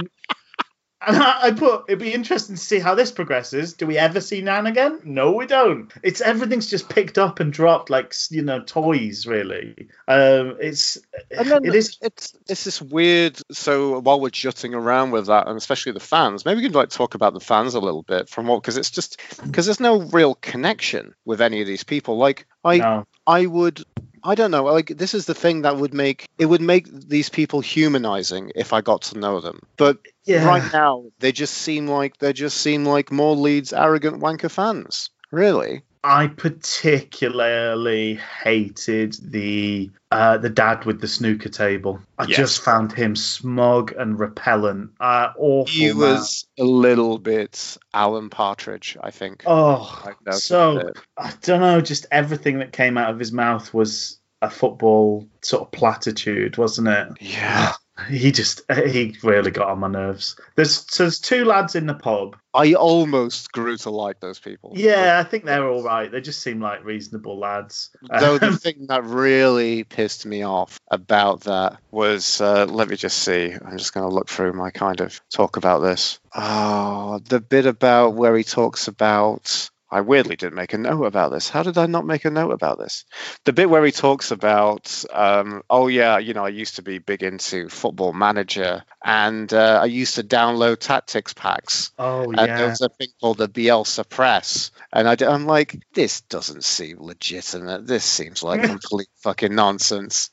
and I, I, put it'd be interesting to see how this progresses. Do we ever see Nan again? No, we don't. It's everything's just picked up and dropped like you know toys. Really, um, it's it is it's it's this weird. So while we're jutting around with that, and especially the fans, maybe we could like talk about the fans a little bit from what because it's just because there's no real connection with any of these people. Like I no. I would I don't know. Like this is the thing that would make it would make these people humanizing if I got to know them. But yeah. right now, they just seem like they just seem like more Leeds arrogant wanker fans. Really. I particularly hated the uh, the dad with the snooker table. I yes. just found him smug and repellent. Uh, awful. He was man. a little bit Alan Partridge, I think. Oh, I so it. I don't know. Just everything that came out of his mouth was a football sort of platitude, wasn't it? Yeah. He just he really got on my nerves. There's so there's two lads in the pub. I almost grew to like those people. Yeah, I think they're all right. They just seem like reasonable lads. Though the um, thing that really pissed me off about that was, uh, let me just see. I'm just going to look through my kind of talk about this. Oh, the bit about where he talks about I weirdly didn't make a note about this. How did I not make a note about this? The bit where he talks about, um, oh yeah, you know, I used to be big into Football Manager, and uh, I used to download tactics packs. Oh yeah. And there was a thing called the Bielsa Press, and I, am like, this doesn't seem legitimate. This seems like (laughs) complete fucking nonsense.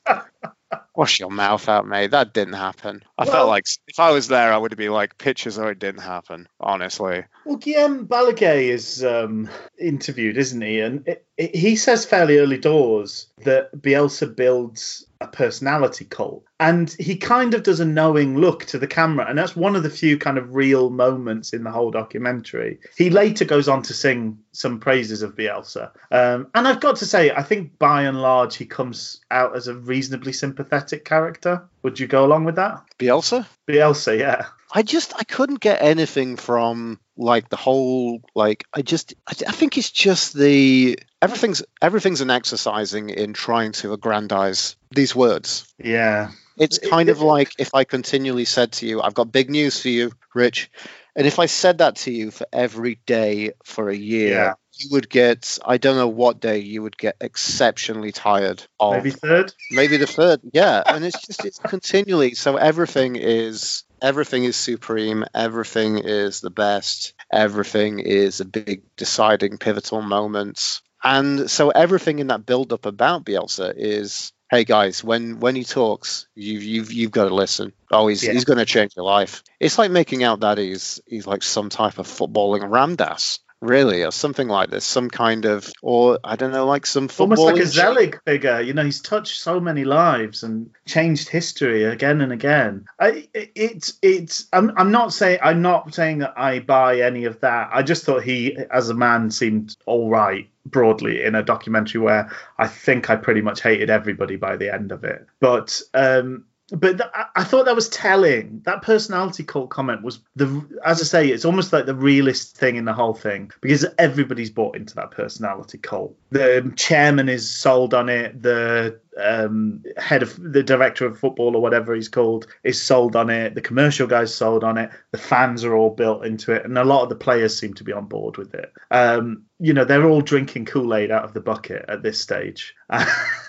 Wash your mouth out, mate. That didn't happen. I well, felt like if I was there, I would be like, pictures or it didn't happen, honestly. Well, Guillem Balagué is um, interviewed, isn't he? And it, it, he says fairly early doors that Bielsa builds a personality cult. And he kind of does a knowing look to the camera. And that's one of the few kind of real moments in the whole documentary. He later goes on to sing some praises of Bielsa. Um, and I've got to say, I think by and large, he comes out as a reasonably sympathetic character. Would you go along with that? Bielsa? Bielsa, yeah. I just I couldn't get anything from like the whole like I just I, I think it's just the everything's everything's an exercising in trying to aggrandize these words. Yeah. It's kind it, of like if I continually said to you, I've got big news for you, Rich. And if I said that to you for every day for a year, yeah. you would get I don't know what day you would get exceptionally tired of maybe third. Maybe the third. Yeah. and it's just it's continually so everything is everything is supreme, everything is the best, everything is a big deciding pivotal moment. And so everything in that build up about Bielsa is hey guys, when when he talks, you've you've you've got to listen. Oh, he's Yeah. he's going to change your life. It's like making out that he's he's like some type of footballing Ram Dass, really, or something like this. Some kind of, or I don't know, like some Almost like a Zelig figure, you know. He's touched so many lives and changed history again and again. I, it- it's, it's. I'm, I'm not saying, I'm not saying that I buy any of that. I just thought he, as a man, seemed all right broadly in a documentary where I think I pretty much hated everybody by the end of it. But, um, but th- I- thought that was telling. That personality cult comment was the, as I say, it's almost like the realest thing in the whole thing because everybody's bought into that personality cult. The chairman is sold on it. The um, head of the director of football or whatever he's called is sold on it. The commercial guys sold on it. The fans are all built into it, and a lot of the players seem to be on board with it. Um, you know, they're all drinking Kool Aid out of the bucket at this stage. (laughs)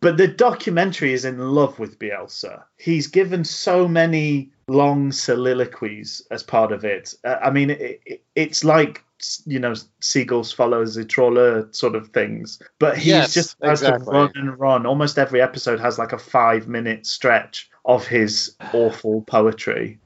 but the documentary is in love with Bielsa. He's given so many long soliloquies as part of it. Uh, I mean, it, it, it's like you know seagulls follow the trawler sort of things but he's Yes, just has to run and run almost every episode has like a five minute stretch of his awful poetry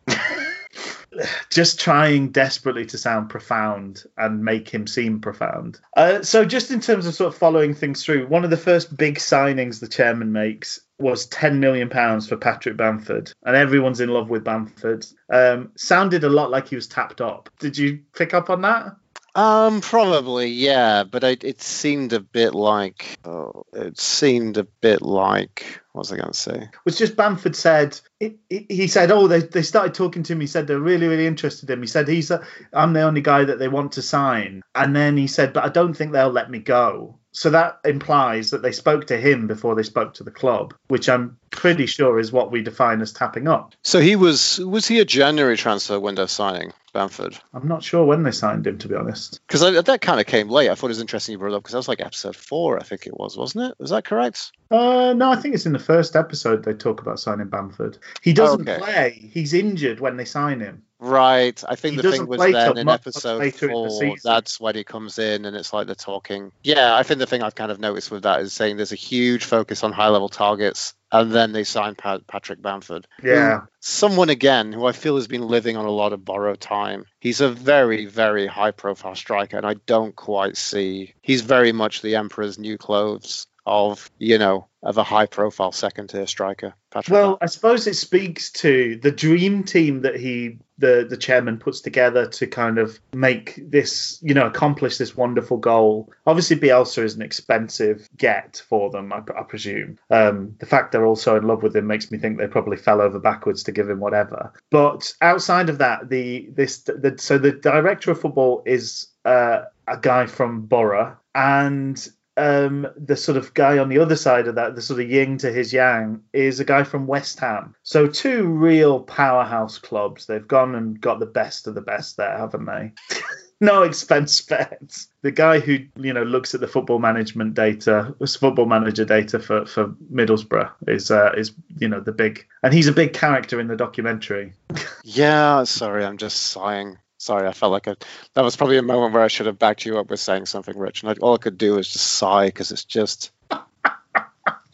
just trying desperately to sound profound and make him seem profound. Uh, so, just in terms of sort of following things through, one of the first big signings the chairman makes was 10 million pounds for Patrick Bamford, and everyone's in love with Bamford. Um, sounded a lot like he was tapped up. Did you pick up on that? Um, probably, yeah, but I, it seemed a bit like, oh, it seemed a bit like, what was I going to say? was just Bamford said it, it- he said oh they, they started talking to him. He said they're really really interested in him. He said he's I'm the only guy that they want to sign. And then he said but I don't think they'll let me go. So that implies that they spoke to him before they spoke to the club which I'm pretty sure is what we define as tapping up. So he was, was he a January transfer window signing, Bamford? I'm not sure when they signed him to be honest Because that kind of came late. I thought it was interesting you brought it up because that was like episode four, I think it was, wasn't it? Is that correct? uh, no I think it's in the first episode they talk about signing Bamford he doesn't Okay. play he's injured when they sign him Right. I think He the thing was then in episode later in four. That's when he comes in, and it's like they're talking. Yeah, I think the thing I've kind of noticed with that is saying there's a huge focus on high level targets, and then they signed Pat- Patrick Bamford. who- Yeah. someone again who I feel has been living on a lot of borrowed time. He's a very, very high profile striker, and I don't quite see. He's very much the Emperor's new clothes of, you know, of a high profile second tier striker. Patrick Well, I suppose it speaks to the dream team that he, the the chairman, puts together to kind of make this, you know, accomplish this wonderful goal. Obviously, Bielsa is an expensive get for them, I, I presume. Um, the fact they're also in love with him makes me think they probably fell over backwards to give him whatever. But outside of that, the this the so the director of football is uh, a guy from Boro and um, the sort of guy on the other side of that, the sort of yin to his yang, is a guy from West Ham. So two real powerhouse clubs. They've gone and got the best of the best there, haven't they? (laughs) no expense spared. The guy who you know looks at the football management data, football manager data for for Middlesbrough is uh, is you know the big, and he's a big character in the documentary. (laughs) Yeah, sorry, I'm just sighing. Sorry, I felt like I, that was probably a moment where I should have backed you up with saying something, Rich. And I, all I could do was just sigh because it's just,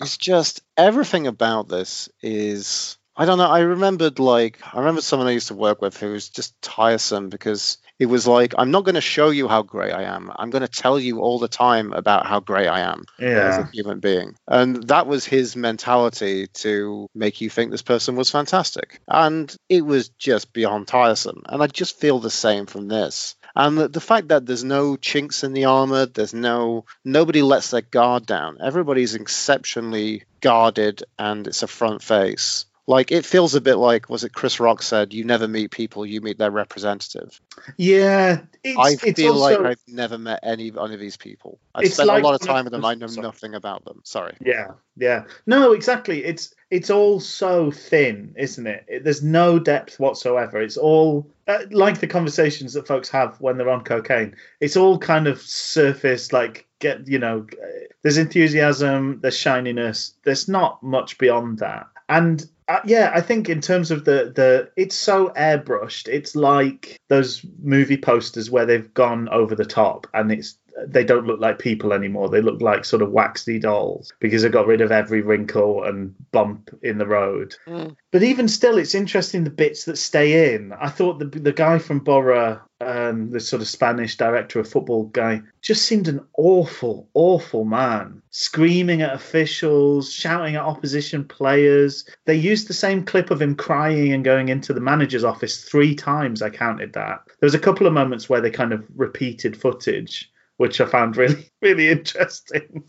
it's just everything about this is. I don't know. I remembered like I remember someone I used to work with who was just tiresome because it was like I'm not going to show you how great I am. I'm going to tell you all the time about how great I am as a human being. And that was his mentality to make you think this person was fantastic. And it was just beyond tiresome. And I just feel the same from this. And the, the fact that there's no chinks in the armor, there's no nobody lets their guard down. Everybody's exceptionally guarded and it's a front face. Like it feels a bit like was it Chris Rock said, you never meet people, you meet their representative. yeah. It's, I feel also, like I've never met any any of these people. I've spent like a lot of time with them. I know sorry. nothing about them. Sorry. Yeah, yeah. No, exactly. It's it's all so thin, isn't it? it there's no depth whatsoever. It's all uh, like the conversations that folks have when they're on cocaine. It's all kind of surface, like get you know. uh, There's enthusiasm, there's shininess. There's not much beyond that. And uh, yeah, I think in terms of the the, it's so airbrushed. It's like those movie posters where they've gone over the top, and it's they don't look like people anymore. They look like sort of waxy dolls because they got rid of every wrinkle and bump in the road. Mm. But even still, it's interesting the bits that stay in. I thought the the guy from Boro, um, the sort of Spanish director of football guy, just seemed an awful, awful man, screaming at officials, shouting at opposition players. They used the same clip of him crying and going into the manager's office three times. I counted that. There was a couple of moments where they kind of repeated footage which I found really, (laughs) really interesting.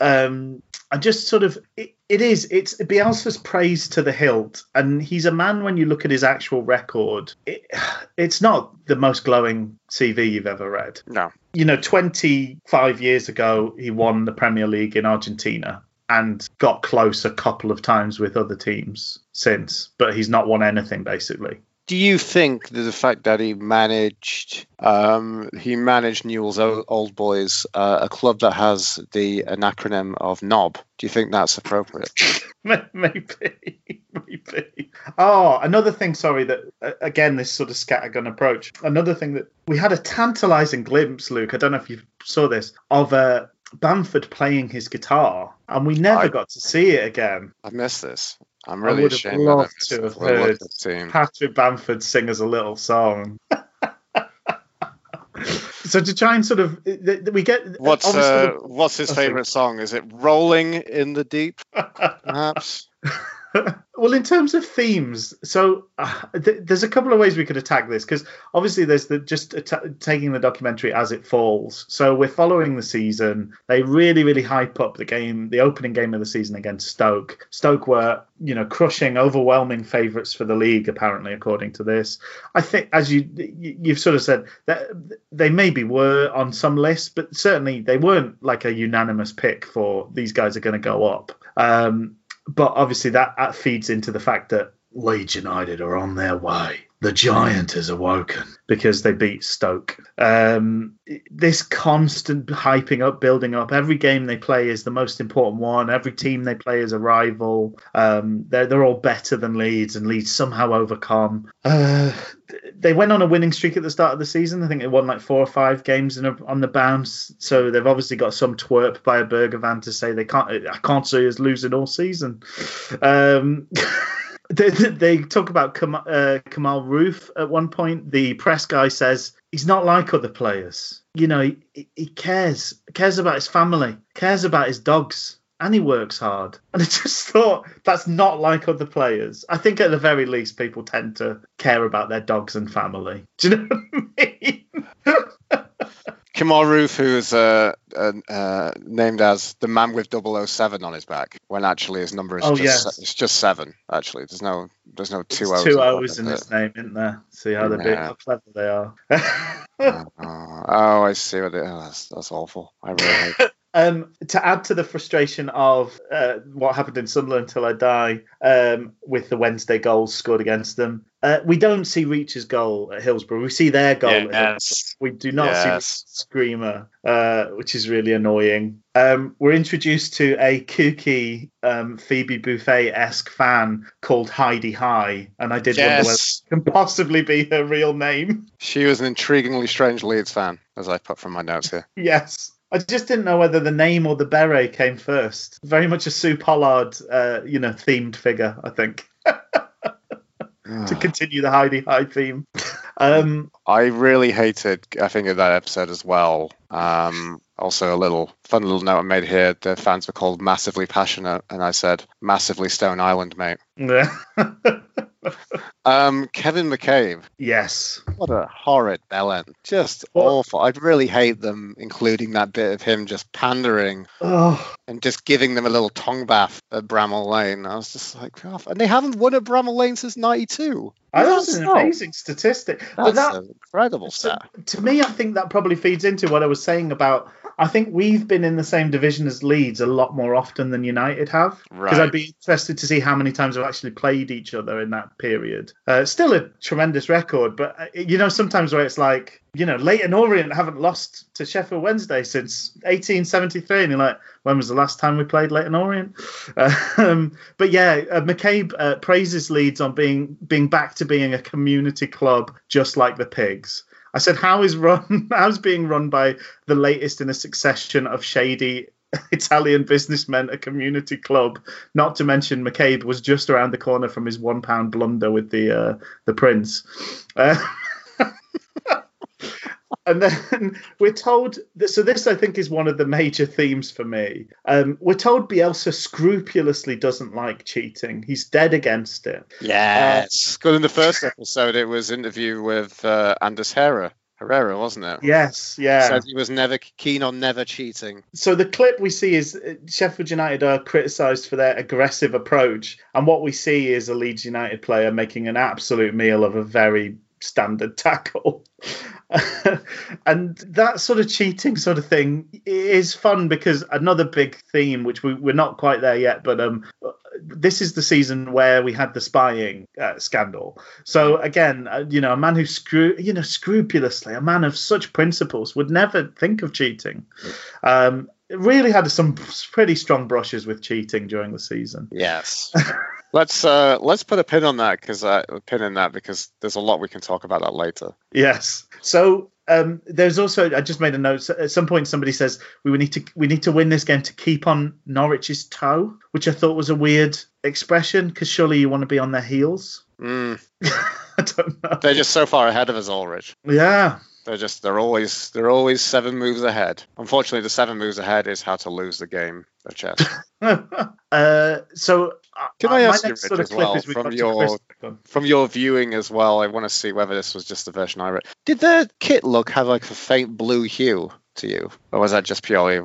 Um, I just sort of, it, it is, it's Bielsa's praise to the hilt. And he's a man, when you look at his actual record, it, (sighs) it's not the most glowing CV you've ever read. No. You know, 25 years ago, he won the Premier League in Argentina and got close a couple of times with other teams since, but he's not won anything basically do you think that the fact that he managed um, he managed Newell's Old Boys, uh, a club that has the an acronym of NOB, do you think that's appropriate? (laughs) maybe, (laughs) maybe. Oh, another thing. Sorry, that uh, again this sort of scattergun approach. Another thing that we had a tantalising glimpse, Luke. I don't know if you saw this of uh, Bamford playing his guitar, and we never I, got to see it again. I missed this. I'm really I would ashamed have loved that to have heard. Patrick Bamford sing us a little song. so to try and sort of we get What's uh, what's his Oh, favorite song? Is it "Rolling in the Deep"? (laughs) Perhaps. (laughs) well, in terms of themes, so uh, th- there's a couple of ways we could attack this because obviously there's the just taking the documentary as it falls. So we're following the season. They really, really hype up the game, the opening game of the season against Stoke. Stoke were, you know, crushing, overwhelming favourites for the league, apparently, according to this. I think, as you you- you've sort of said, that they maybe were on some lists, but certainly they weren't like a unanimous pick for these guys are going to go up. Um, but obviously that, that feeds into the fact that Leeds United are on their way. The giant is awoken because they beat Stoke. Um, this constant hyping up, building up. Every game they play is the most important one. Every team they play is a rival. Um, they're they're all better than Leeds, and Leeds somehow overcome. Uh, they went on a winning streak at the start of the season. I think they won like four or five games a, on the bounce. So they've obviously got some twerp by a burger van to say they can't. I can't see us losing all season. Um, (laughs) they, they talk about Kamal, uh, Kemar Roofe at one point. The press guy says he's not like other players. You know, he, he cares, cares about his family, cares about his dogs, and he works hard. (laughs) And I just thought that's not like other players. I think at the very least, people tend to care about their dogs and family. Do you know what I mean? (laughs) Kemar Roofe, who is uh, uh, uh, named as the man with 007 on his back, when actually his number is Oh, just yes. it's just seven. Actually, there's no there's no two O's. two O's in his name, isn't there? See how, they're Yeah. how clever they are. (laughs) Oh, oh, I see what it. Oh, that's that's awful. I really hate it. Um, to add to the frustration of uh, what happened in Sunderland until I die, um, with the Wednesday goals scored against them, uh, we don't see Reach's goal at Hillsborough. We see their goal. At Yes. We do not Yes. see Screamer, uh, which is really annoying. Um, we're introduced to a kooky um, Phoebe Buffay esque fan called Heidi High, and I did wonder whether Yes. it can possibly be her real name. She was an intriguingly strange Leeds fan, as I put from my notes here. (laughs) Yes. I just didn't know whether the name or the beret came first. Very much a Sue Pollard, uh, you know, themed figure, I think, (laughs) to continue the Heidi High theme. Um, I really hated. I think of that episode as well. Um, also, a little fun little note I made here: the fans were called massively passionate, and I said massively Stone Island, mate. yeah. (laughs) Um, Kevin McCabe, yes. what a horrid bellend, just Well- awful. I'd really hate them including that bit of him just pandering Oh, and just giving them a little tongue bath at Bramall Lane. I was just like, "Oh," and they haven't won at Bramall Lane since '92. I that's an amazing statistic. But That's that, an incredible So, stat. to me, I think that probably feeds into what I was saying about. I think we've been in the same division as Leeds a lot more often than United have. Because Right. I'd be interested to see how many times we've actually played each other in that period. Uh, still a tremendous record, but uh, you know, sometimes where it's like, you know, Leyton Orient haven't lost to Sheffield Wednesday since 1873, and you're like, when was the last time we played Leyton Orient? (laughs) Um, but yeah, uh, McCabe uh, praises Leeds on being being back to being a community club, just like the Pigs. I said, how is run? (laughs) How's being run by the latest in a succession of shady (laughs) Italian businessmen a community club? Not to mention McCabe was just around the corner from his one pound blunder with the uh, the prince. Uh, (laughs) and then (laughs) we're told that, so this i think is one of the major themes for me um, we're told bielsa scrupulously doesn't like cheating he's dead against it yes because uh, in the first episode it was interview with uh, anders herrera Herrera, wasn't it? Yes, yeah. Says he was never keen on never cheating. So the clip we see is uh, Sheffield United are criticised for their aggressive approach, and what we see is a Leeds United player making an absolute meal of a very standard tackle. (laughs) and that sort of cheating sort of thing is fun because another big theme, which we, we're not quite there yet, but um, this is the season where we had the spying uh, scandal. So again, uh, you know, a man who screw, you know, scrupulously, a man of such principles would never think of cheating. Um, really had some pretty strong brushes with cheating during the season. Yes. (laughs) let's uh, let's put a pin on that because uh, pin in that because there's a lot we can talk about that later. Yes. So um, there's also I just made a note. At some point, somebody says we need to we need to win this game to keep on Norwich's toe, which I thought was a weird expression because surely you want to be on their heels. Mm. (laughs) I don't know. They're just so far ahead of us, Ulrich. Yeah. They're just they're always they're always seven moves ahead. Unfortunately, the seven moves ahead is how to lose the game of chess. (laughs) uh, so uh, can I ask you, Rich, as well, from your from your viewing as well? I want to see whether this was just the version I read. Did the kit look have like a faint blue hue? To you, or was that just purely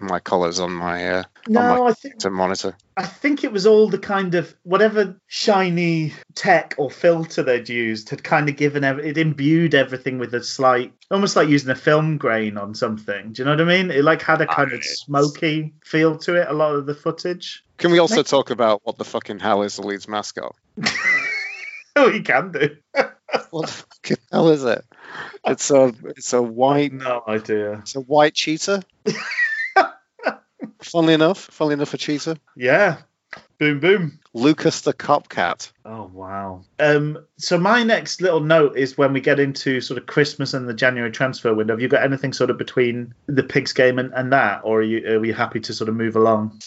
my colours on my uh, no? On my I think monitor. I think it was all the kind of whatever shiny tech or filter they'd used had kind of given it imbued everything with a slight, almost like using a film grain on something. Do you know what I mean? It like had a kind of smoky feel to it. A lot of the footage. Can we also Maybe. talk about what the fucking hell is the Leeds mascot? (laughs) (laughs) you can do. (laughs) what the fucking hell is it? It's a it's a white no idea. It's a white cheetah. (laughs) funnily enough, funnily enough, a cheetah. Yeah. Boom boom. Lucas the Kop Kat. Oh wow. Um so my next little note is when we get into sort of Christmas and the January transfer window. Have you got anything sort of between the pigs game and, and that, or are you are we happy to sort of move along?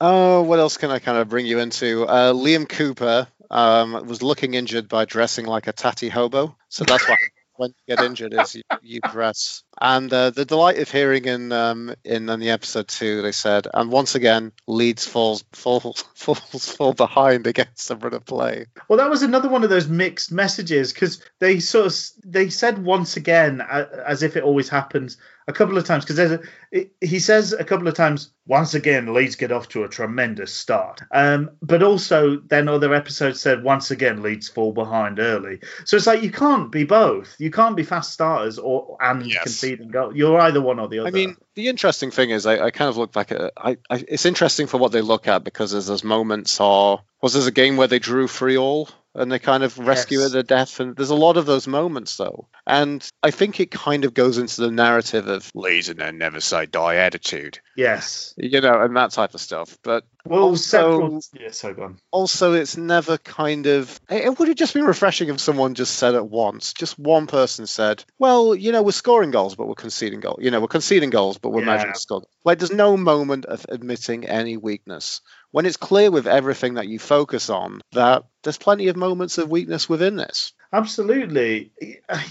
Oh, what else can I kind of bring you into? Uh, Liam Cooper um, was looking injured by dressing like a tatty hobo, so that's why (laughs) when you get injured is you, you dress. And uh, the delight of hearing in um, in, in the episode two, they said, and once again, Leeds falls falls (laughs) falls fall behind against the run of play. Well, that was another one of those mixed messages because they sort of they said once again, as if it always happens, a couple of times because there's a, he says a couple of times once again Leeds get off to a tremendous start. Um, but also then other episodes said once again Leeds fall behind early. So it's like you can't be both. You can't be fast starters or and yes. conceding goal. You're either one or the other. I mean the interesting thing is I, I kind of look back at I, I, it's interesting for what they look at because there's those moments or was there a game where they drew three all and they kind of rescue yes. at the death. And there's a lot of those moments though, and I think it kind of goes into the narrative of Leeds and their never say die attitude. Yes, you know, and that type of stuff. But well, also, yeah, so gone. Also, it's never kind of. It would have just been refreshing if someone just said it once. Just one person said, "Well, you know, we're scoring goals, but we're conceding goals. You know, we're conceding goals, but we're yeah. measuring score." Like, there's no moment of admitting any weakness when it's clear with everything that you focus on that there's plenty of moments of weakness within this. Absolutely,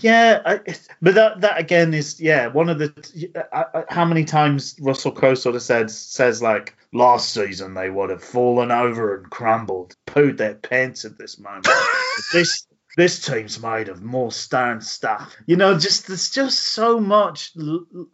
yeah. I, but that that again is yeah one of the uh, how many times Russell Crowe sort of said says like last season they would have fallen over and crumbled, pooed their pants at this moment. (laughs) this this team's made of more stern stuff. You know, just there's just so much,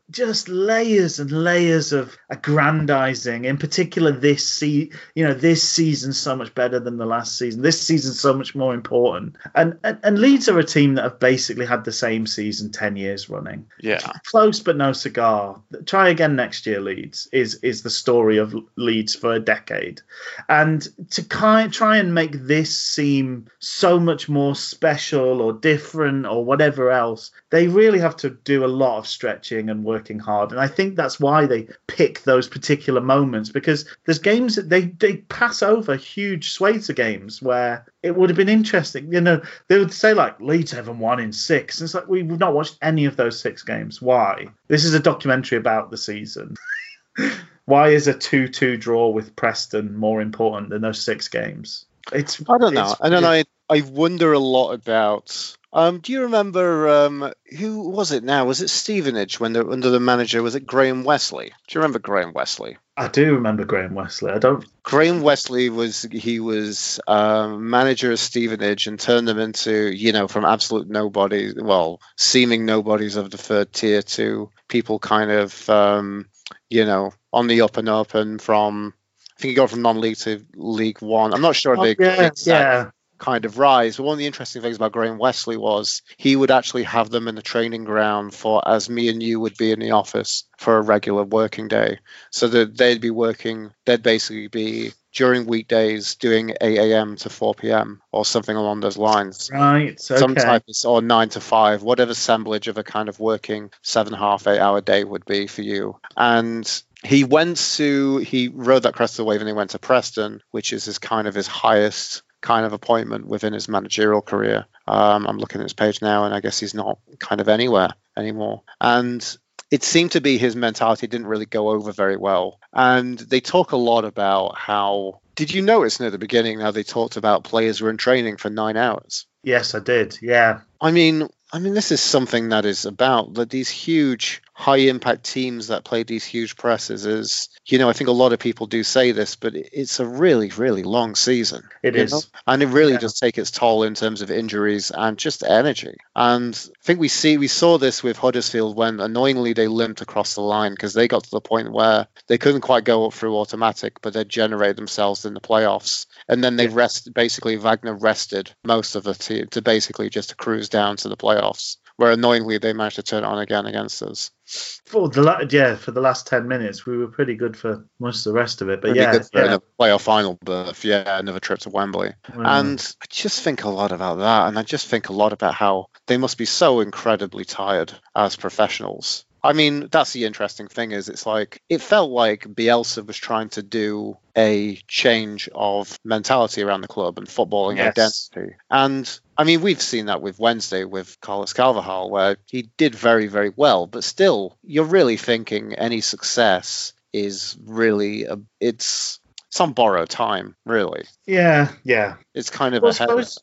just layers and layers of aggrandizing. In particular, this see, you know, this season's so much better than the last season. This season's so much more important. And and, and Leeds are a team that have basically had the same season ten years running. Yeah, close but no cigar. Try again next year, Leeds is is the story of Leeds for a decade, and to kind try and make this seem so much more special or different or whatever else, they really have to do a lot of stretching and working hard. And I think that's why they pick those particular moments because there's games that they, they pass over huge swathes of games where it would have been interesting. You know, they would say like Leeds haven't won in six. And it's like we've not watched any of those six games. Why? This is a documentary about the season. (laughs) Why is a two-two draw with Preston more important than those six games? It's I don't know. And then I I wonder a lot about. Um, do you remember um, who was it now? Was it Stevenage when they're under the manager? Was it Graham Wesley? Do you remember Graham Wesley? I do remember Graham Wesley. I don't. Graham Wesley was he was um, manager of Stevenage and turned them into you know from absolute nobodies, well, seeming nobodies of the third tier to people kind of um, you know on the up and up and from I think he got from non-league to League One. I'm not sure Oh, the yeah, exact yeah. Kind of rise. But one of the interesting things about Graham Wesley was he would actually have them in the training ground for as me and you would be in the office for a regular working day. So that they'd be working, they'd basically be during weekdays doing 8 a.m. to 4 p.m. or something along those lines. Right. Okay. Some type of, or nine to five, whatever assemblage of a kind of working seven, half, eight hour day would be for you. And he went to, he rode that crest of the wave and he went to Preston, which is his kind of his highest kind of appointment within his managerial career. Um, I'm looking at his page now, and I guess he's not kind of anywhere anymore. And it seemed to be his mentality didn't really go over very well. And they talk a lot about how. Did you notice near the beginning how they talked about players were in training for nine hours? Yes, I did. Yeah. I mean, I mean, this is something that is about that these huge, high impact teams that play these huge presses is, you know, I think a lot of people do say this, but it's a really, really long season. It is. know? And it really Yeah. does take its toll in terms of injuries and just energy. And I think we see we saw this with Huddersfield when annoyingly they limped across the line because they got to the point where they couldn't quite go up through automatic, but they generate themselves in the playoffs. And then they Yeah. rest basically Wagner rested most of the team to basically just cruise down to the playoffs. Where annoyingly they managed to turn it on again against us. For the la- yeah, for the last ten minutes, we were pretty good for most of the rest of it. But Really yeah, yeah. another playoff final berth. Yeah, another trip to Wembley. Mm. And I just think a lot about that. And I just think a lot about how they must be so incredibly tired as professionals. I mean, that's the interesting thing is it's like it felt like Bielsa was trying to do a change of mentality around the club and footballing Yes. identity. And I mean, we've seen that with Wednesday with Carlos Carvalhal, where he did very, very well, but still, you're really thinking any success is really a, it's some borrowed time, really. yeah, yeah. It's kind of Well, a I header. suppose,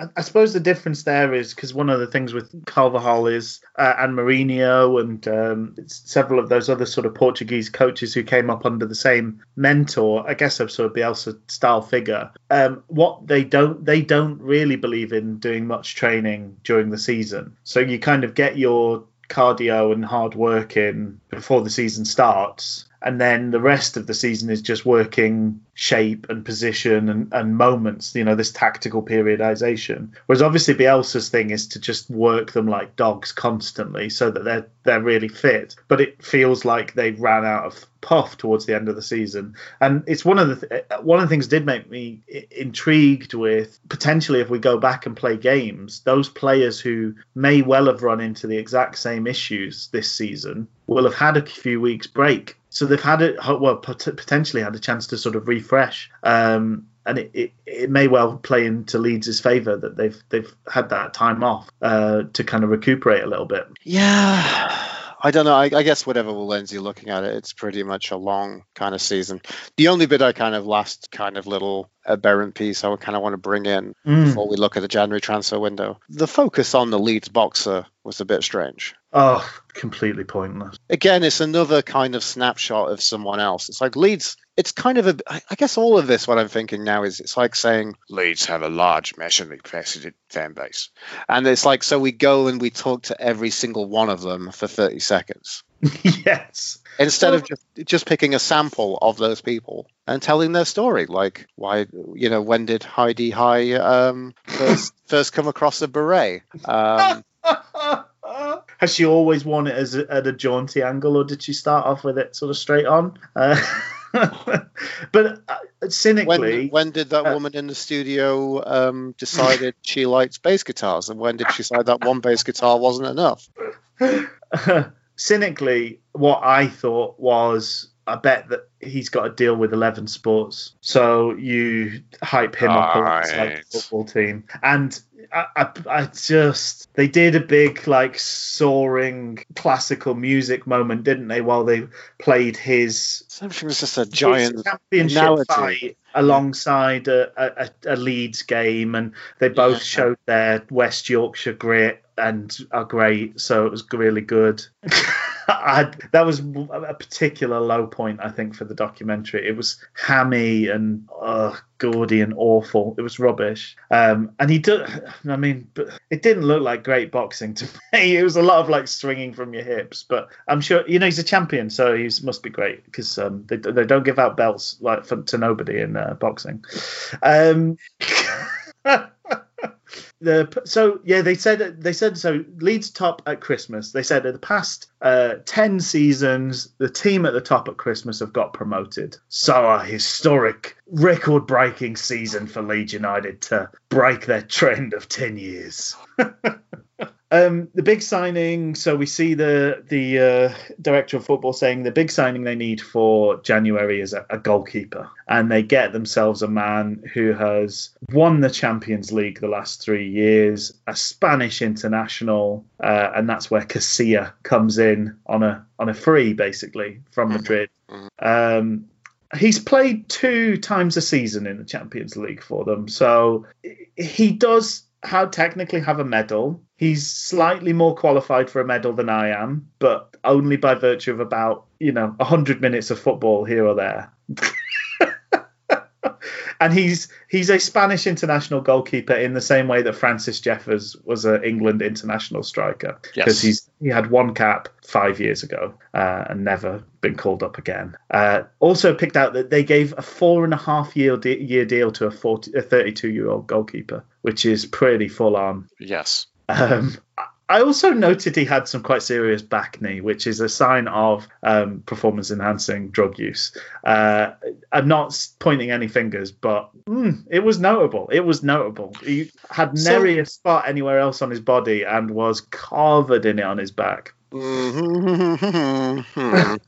I I suppose the difference there is because one of the things with Carvalhal is uh, and Mourinho and um, several of those other sort of Portuguese coaches who came up under the same mentor. I guess of sort of Bielsa style figure. Um, what they don't they don't really believe in doing much training during the season. So you kind of get your cardio and hard work in before the season starts and then the rest of the season is just working shape and position and, and moments, you know, this tactical periodization. Whereas obviously Bielsa's thing is to just work them like dogs constantly so that they're they're really fit. But it feels like they ran out of puff towards the end of the season. And it's one of the th- one of the things did make me intrigued with potentially if we go back and play games, those players who may well have run into the exact same issues this season will have had a few weeks break so they've had it well pot- potentially had a chance to sort of refresh um and it, it, it may well play into Leeds' favour that they've they've had that time off uh, to kind of recuperate a little bit. Yeah. I don't know. I, I guess whatever lens you're looking at it, it's pretty much a long kind of season. The only bit I kind of last kind of little aberrant piece I would kind of want to bring in hmm. before we look at the January transfer window. The focus on the Leeds boxer was a bit strange. Oh, completely pointless. Again, it's another kind of snapshot of someone else. It's like Leeds. It's kind of a. I guess all of this, what I'm thinking now is, it's like saying Leeds have a large nationally capacity fan base, and it's like so we go and we talk to every single one of them for 30 seconds (laughs) yes. instead Well- of just just picking a sample of those people and telling their story like why you know when did heidi high um first (laughs) first come across a beret um (laughs) Has she always worn it as a, at a jaunty angle, or did she start off with it sort of straight on? Uh, but uh, cynically, When, when did that uh, woman in the studio um, decided she liked bass guitars, and when did she decide that one bass guitar wasn't enough? (laughs) cynically, what I thought was I bet that he's got to deal with 11 sports. So you hype him up alongside Right. the football team. And I, I, I just, they did a big, like, soaring classical music moment, didn't they, while they played his Everything was just a giant championship analogy. fight alongside a, a, a Leeds game, and they both Yeah. showed their West Yorkshire grit and are great. So it was really good. (laughs) (laughs) I that was a particular low point, I think, for the documentary. It was hammy and uh, gaudy and awful. It was rubbish. Um, and he did. I mean, but it didn't look like great boxing to (laughs) me. It was a lot of like swinging from your hips. But I'm sure you know he's a champion, so he must be great because um, they they don't give out belts like for, to nobody in uh, boxing. Um, (laughs) (laughs) the so yeah they said they said so Leeds top at Christmas. They said in the past uh, ten seasons, the team at the top at Christmas have got promoted. So a historic, record-breaking season for Leeds United to break their trend of ten years. (laughs) Um, the big signing. So we see the the uh, director of football saying the big signing they need for January is a, a goalkeeper, and they get themselves a man who has won the Champions League the last three years, a Spanish international, uh, and that's where Casilla comes in on a on a free basically from Mhm. Madrid. Mhm. Um, he's played two times a season in the Champions League for them, so he does how technically have a medal. He's slightly more qualified for a medal than I am, but only by virtue of about you know hundred minutes of football here or there. (laughs) and he's he's a Spanish international goalkeeper in the same way that Francis Jeffers was an England international striker because Yes. he's he had one cap five years ago uh, and never been called up again. Uh, also picked out that they gave a four and a half year de- year deal to a 40, a 32 year old goalkeeper, which is pretty full on. Yes. Um, I also noted he had some quite serious back knee, which is a sign of um, performance enhancing drug use. Uh, I'm not pointing any fingers, but mm, it was notable. It was notable. He had So- nary a spot anywhere else on his body and was covered in it on his back. Mhm.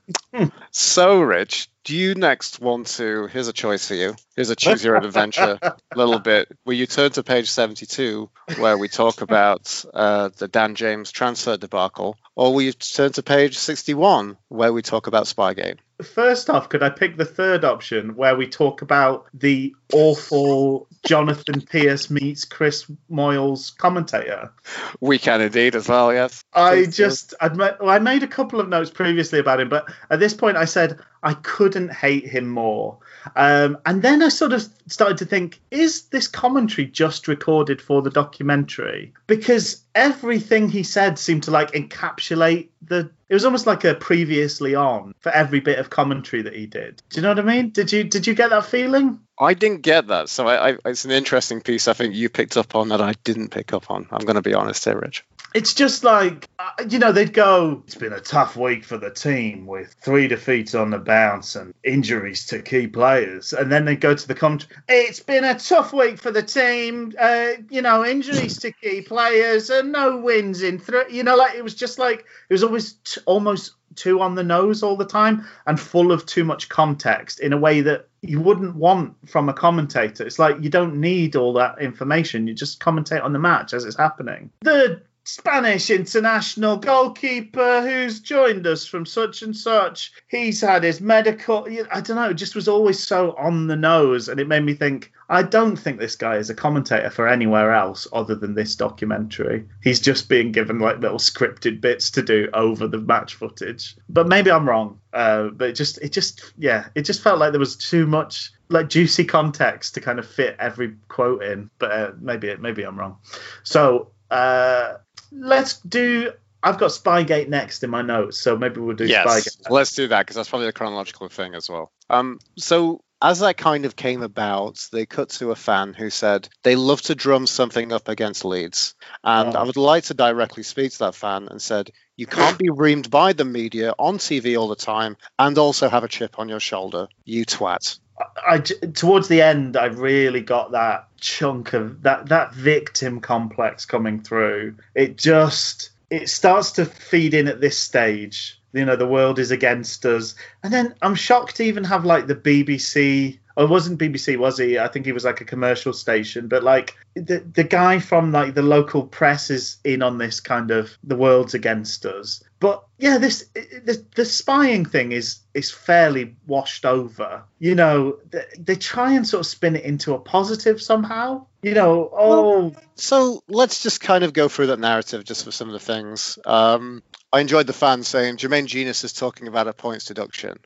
(laughs) so, Rich, do you next want to? Here's a choice for you. Here's a choose your own (laughs) adventure little bit. Will you turn to page 72 where we talk about uh, the Dan James transfer debacle, or will you turn to page 61 where we talk about Spygate? First off, could I pick the third option where we talk about the awful Jonathan Pearce meets Chris Moyles commentator? We can indeed as well. Yes. I just I made a couple of notes previously about him, but at this point I said I couldn't hate him more. Um, and then I sort of started to think, is this commentary just recorded for the documentary? Because everything he said seemed to like encapsulate the. It was almost like a previously on for every bit of commentary that he did. Do you know what I mean? Did you did you get that feeling? I didn't get that, so I, I, it's an interesting piece. I think you picked up on that I didn't pick up on. I'm going to be honest here, Rich. It's just like uh, you know they'd go it's been a tough week for the team with three defeats on the bounce and injuries to key players and then they go to the commentary it's been a tough week for the team uh, you know injuries to key players and no wins in three you know like it was just like it was always t- almost too on the nose all the time and full of too much context in a way that you wouldn't want from a commentator. It's like you don't need all that information. You just commentate on the match as it's happening. The Spanish international goalkeeper who's joined us from such and such. He's had his medical. I don't know. It just was always so on the nose, and it made me think. I don't think this guy is a commentator for anywhere else other than this documentary. He's just being given like little scripted bits to do over the match footage. But maybe I'm wrong. Uh, but it just, it just, yeah, it just felt like there was too much like juicy context to kind of fit every quote in. But uh, maybe, maybe I'm wrong. So uh, let's do. I've got Spygate next in my notes, so maybe we'll do yes, Spygate. let's do that because that's probably the chronological thing as well. Um, so as that kind of came about, they cut to a fan who said they love to drum something up against Leeds, and Oh. I would like to directly speak to that fan and said you can't be reamed by the media on TV all the time and also have a chip on your shoulder, you twat. I, I towards the end, I really got that chunk of that that victim complex coming through. It just it starts to feed in at this stage. You know, the world is against us, and then I'm shocked to even have like the BBC Oh, it wasn't BBC, was he? I think he was like a commercial station. But like the the guy from like the local press is in on this kind of the world's against us. But yeah, this the, the spying thing is is fairly washed over. You know, they, they try and sort of spin it into a positive somehow. You know, oh. Well, so let's just kind of go through that narrative just for some of the things. Um, I enjoyed the fans saying Jermaine Jenas is talking about a points deduction.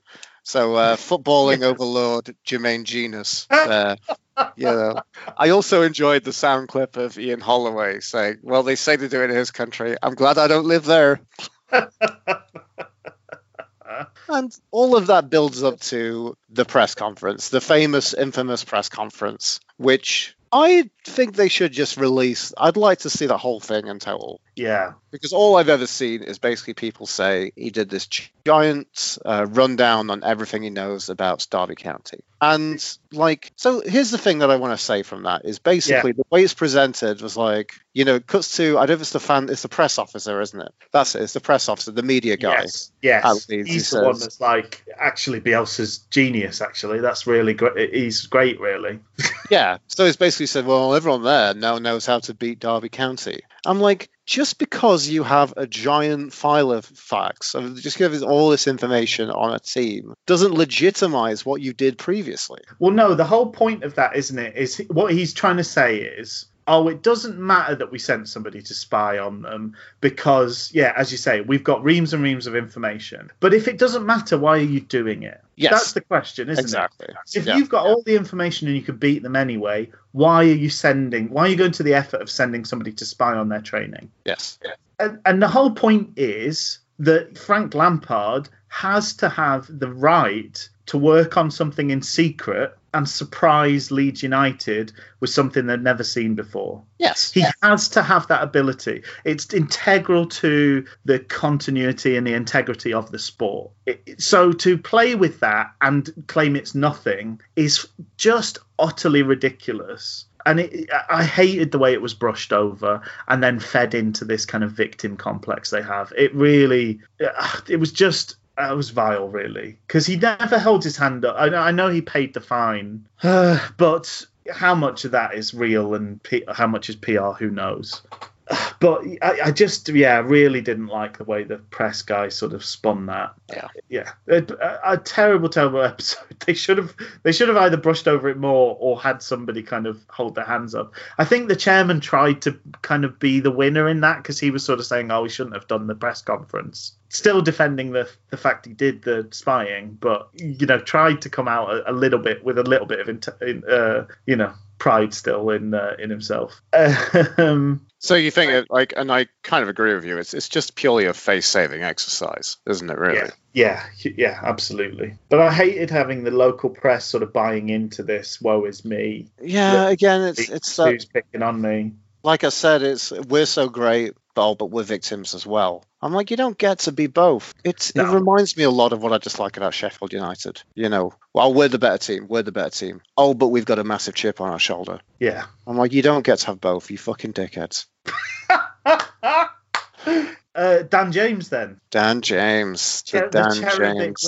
So uh, (laughs) footballing overlord Jermaine Jenas (laughs) there. you know. I also enjoyed the sound clip of Ian Holloway saying, "Well, they say they do it in his country. I'm glad I don't live there." (laughs) and all of that builds up to the press conference, the famous, infamous press conference, which I think they should just release. I'd like to see the whole thing in total. Yeah. Because all I've ever seen is basically people say he did this giant uh, rundown on everything he knows about Derby County. And, like, so here's the thing that I want to say from that is basically yeah. the way it's presented was like, you know, cuts to, I don't know if it's the fan, it's the press officer, isn't it? That's it, it's the press officer, the media guy. Yes. yes. Leeds, he's the says, one that's like, actually, Bielsa's genius, actually. That's really great. He's great, really. (laughs) yeah. So it's basically said, well, everyone there now knows how to beat Derby County. I'm like, just because you have a giant file of facts, just giving all this information on a team, doesn't legitimize what you did previously. Well, no, the whole point of that, isn't it, is what he's trying to say is oh, it doesn't matter that we sent somebody to spy on them because, yeah, as you say, we've got reams and reams of information. But if it doesn't matter, why are you doing it? Yes. That's the question, isn't exactly. it? If yeah. you've got all the information and you could beat them anyway, why are you sending, why are you going to the effort of sending somebody to spy on their training? Yes. And, and the whole point is that Frank Lampard has to have the right to work on something in secret and surprise Leeds United with something they've never seen before. Yes. He has to have that ability. It's integral to the continuity and the integrity of the sport. It, so to play with that and claim it's nothing is just utterly ridiculous. And it, I hated the way it was brushed over and then fed into this kind of victim complex they have. It really, it was just that was vile, really, because he never held his hand up. I, I know he paid the fine, (sighs) but how much of that is real and P- how much is PR? Who knows? (sighs) but I, I, just yeah really didn't like the way the press guy sort of spun that. Yeah. Yeah. A, a, terrible terrible (laughs) episode. They should have they should have either brushed over it more or had somebody kind of hold their hands up. I think the chairman tried to kind of be the winner in that because he was sort of saying oh we shouldn't have done the press conference. Still defending the the fact he did the spying but you know tried to come out a, a little bit with a little bit of uh, you know pride still in uh, in himself (laughs) um, so you think it like, and I kind of agree with you. It's it's just purely a face saving exercise, isn't it? Really? Yeah, yeah, yeah, absolutely. But I hated having the local press sort of buying into this. Woe is me. Yeah, again, it's it's who's uh, picking on me. Like I said, it's we're so great, but but we're victims as well. I'm like, you don't get to be both. It's no. it reminds me a lot of what I just like about Sheffield United. You know, well, we're the better team. We're the better team. Oh, but we've got a massive chip on our shoulder. Yeah. I'm like, you don't get to have both. You fucking dickheads. (laughs) Uh, Dan James then. Dan James. The, Dan James.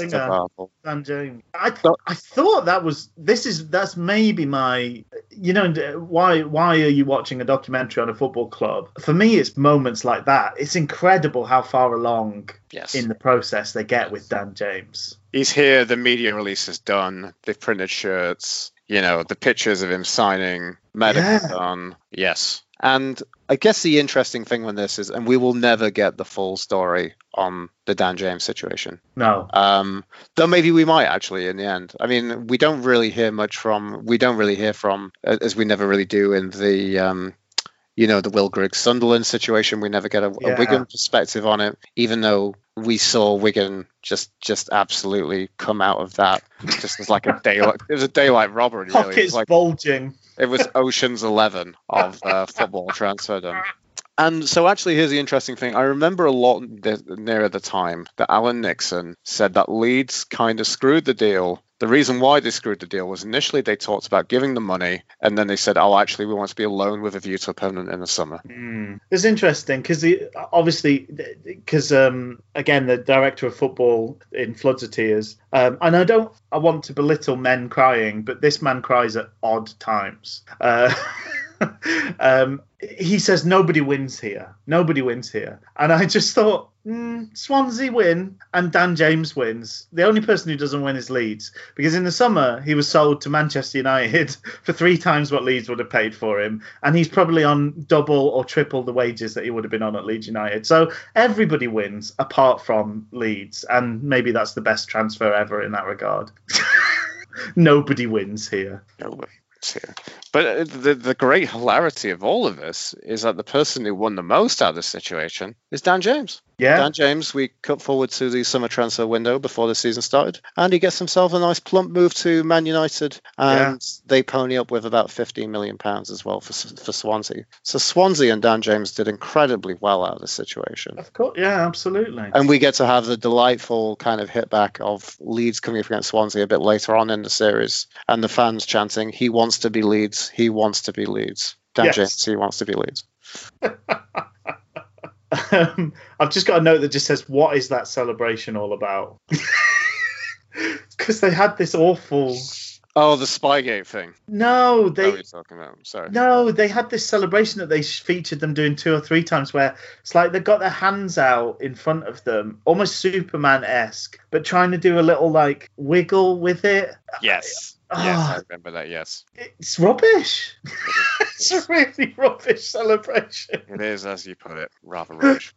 Dan James. I th- I thought that was this is that's maybe my you know why why are you watching a documentary on a football club? For me, it's moments like that. It's incredible how far along yes. in the process they get with Dan James. He's here. The media release is done. They've printed shirts. You know the pictures of him signing medical yeah. done. Yes. And I guess the interesting thing with this is, and we will never get the full story on the Dan James situation. No. Um, though maybe we might actually in the end. I mean, we don't really hear much from. We don't really hear from, as we never really do in the, um, you know, the Will Griggs Sunderland situation. We never get a, yeah. a Wigan perspective on it, even though we saw Wigan just just absolutely come out of that just as like a daylight. It was a daylight robbery. Really. Pockets it was like, bulging. It was Ocean's Eleven of uh, football transferdom. And so, actually, here's the interesting thing. I remember a lot nearer the time that Alan Nixon said that Leeds kind of screwed the deal The reason why they screwed the deal was initially they talked about giving the money, and then they said, "Oh, actually, we want to be alone with a view to a permanent in the summer." Mm. It's interesting because obviously, because um, again, the director of football in Floods of Tears, um, and I don't, I want to belittle men crying, but this man cries at odd times. Uh, (laughs) (laughs) um, he says nobody wins here. Nobody wins here. And I just thought, mm, Swansea win and Dan James wins. The only person who doesn't win is Leeds. Because in the summer, he was sold to Manchester United (laughs) for three times what Leeds would have paid for him. And he's probably on double or triple the wages that he would have been on at Leeds United. So everybody wins apart from Leeds. And maybe that's the best transfer ever in that regard. (laughs) Nobody wins here. Nobody wins here. But uh, the the great hilarity of all of this is that the person who won the most out of this situation is Dan James. Yeah. Dan James, we cut forward to the summer transfer window before the season started, and he gets himself a nice plump move to Man United, and yeah. they pony up with about 15 million pounds as well for for Swansea. So Swansea and Dan James did incredibly well out of this situation. Of course, yeah, absolutely. And we get to have the delightful kind of hit back of Leeds coming up against Swansea a bit later on in the series, and the fans chanting, "He wants to be Leeds. He wants to be Leeds." Dan yes. James, he wants to be Leeds. Um, I've just got a note that just says, "What is that celebration all about?" (laughs) Because they had this awful. Oh, the Spygate thing. No, they. What talking about? Sorry. No, they had this celebration that they featured them doing two or three times, where it's like they've got their hands out in front of them, almost Superman esque, but trying to do a little like wiggle with it. Yes. Yes, oh, I remember that. Yes, it's rubbish. (laughs) it's a really rubbish celebration. It is, as you put it, rather (laughs) rubbish.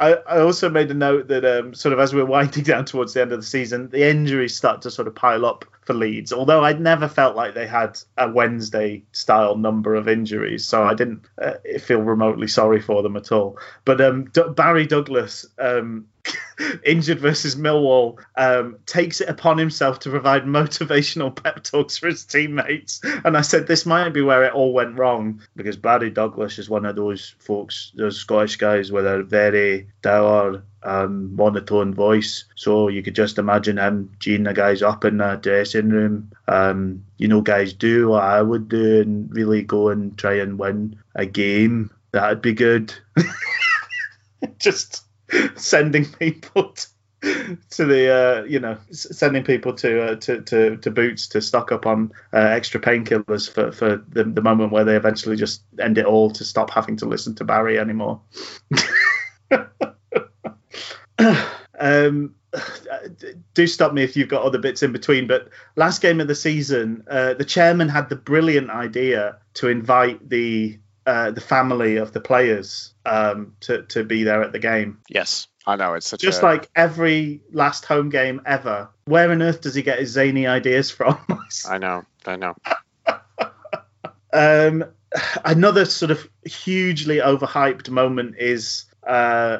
I, I also made a note that um, sort of as we're winding down towards the end of the season, the injuries start to sort of pile up for Leeds. Although I'd never felt like they had a Wednesday style number of injuries, so I didn't uh, feel remotely sorry for them at all. But um, D- Barry Douglas um, (laughs) injured versus Millwall, um, takes it upon himself to provide motivational pep talks for his teammates. And I said, this might be where it all went wrong because Barry Douglas is one of those folks, those Scottish guys with a very dour um, monotone voice. So you could just imagine him geeing the guys up in the dressing room. Um, you know, guys do what I would do and really go and try and win a game. That'd be good. (laughs) just (laughs) sending people to, to the uh, you know sending people to, uh, to to to boots to stock up on uh, extra painkillers for for the, the moment where they eventually just end it all to stop having to listen to Barry anymore. (laughs) um, do stop me if you've got other bits in between. But last game of the season, uh, the chairman had the brilliant idea to invite the uh, the family of the players um, to to be there at the game. Yes, I know it's just a... like every last home game ever. Where on earth does he get his zany ideas from? (laughs) I know, I know. (laughs) um, another sort of hugely overhyped moment is uh,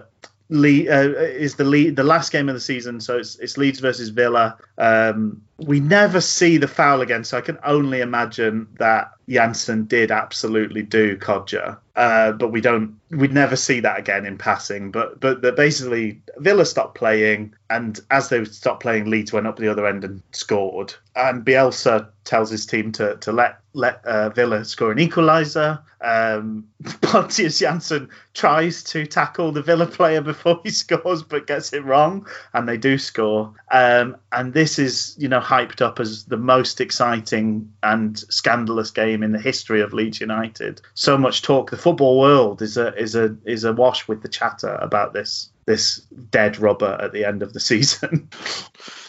Le- uh, is the lead, the last game of the season, so it's, it's Leeds versus Villa. Um, we never see the foul again, so I can only imagine that Jansson did absolutely do Kodjia, uh, but we don't, we'd never see that again in passing. But but basically, Villa stopped playing, and as they stopped playing, Leeds went up the other end and scored. And Bielsa tells his team to to let let uh, Villa score an equaliser. Um, (laughs) Pontus Jansson tries to tackle the Villa player before he (laughs) scores, but gets it wrong, and they do score. Um, and this is, you know, hyped up as the most exciting and scandalous game in the history of Leeds United. So much talk. The football world is a is a is a wash with the chatter about this this dead rubber at the end of the (laughs) season.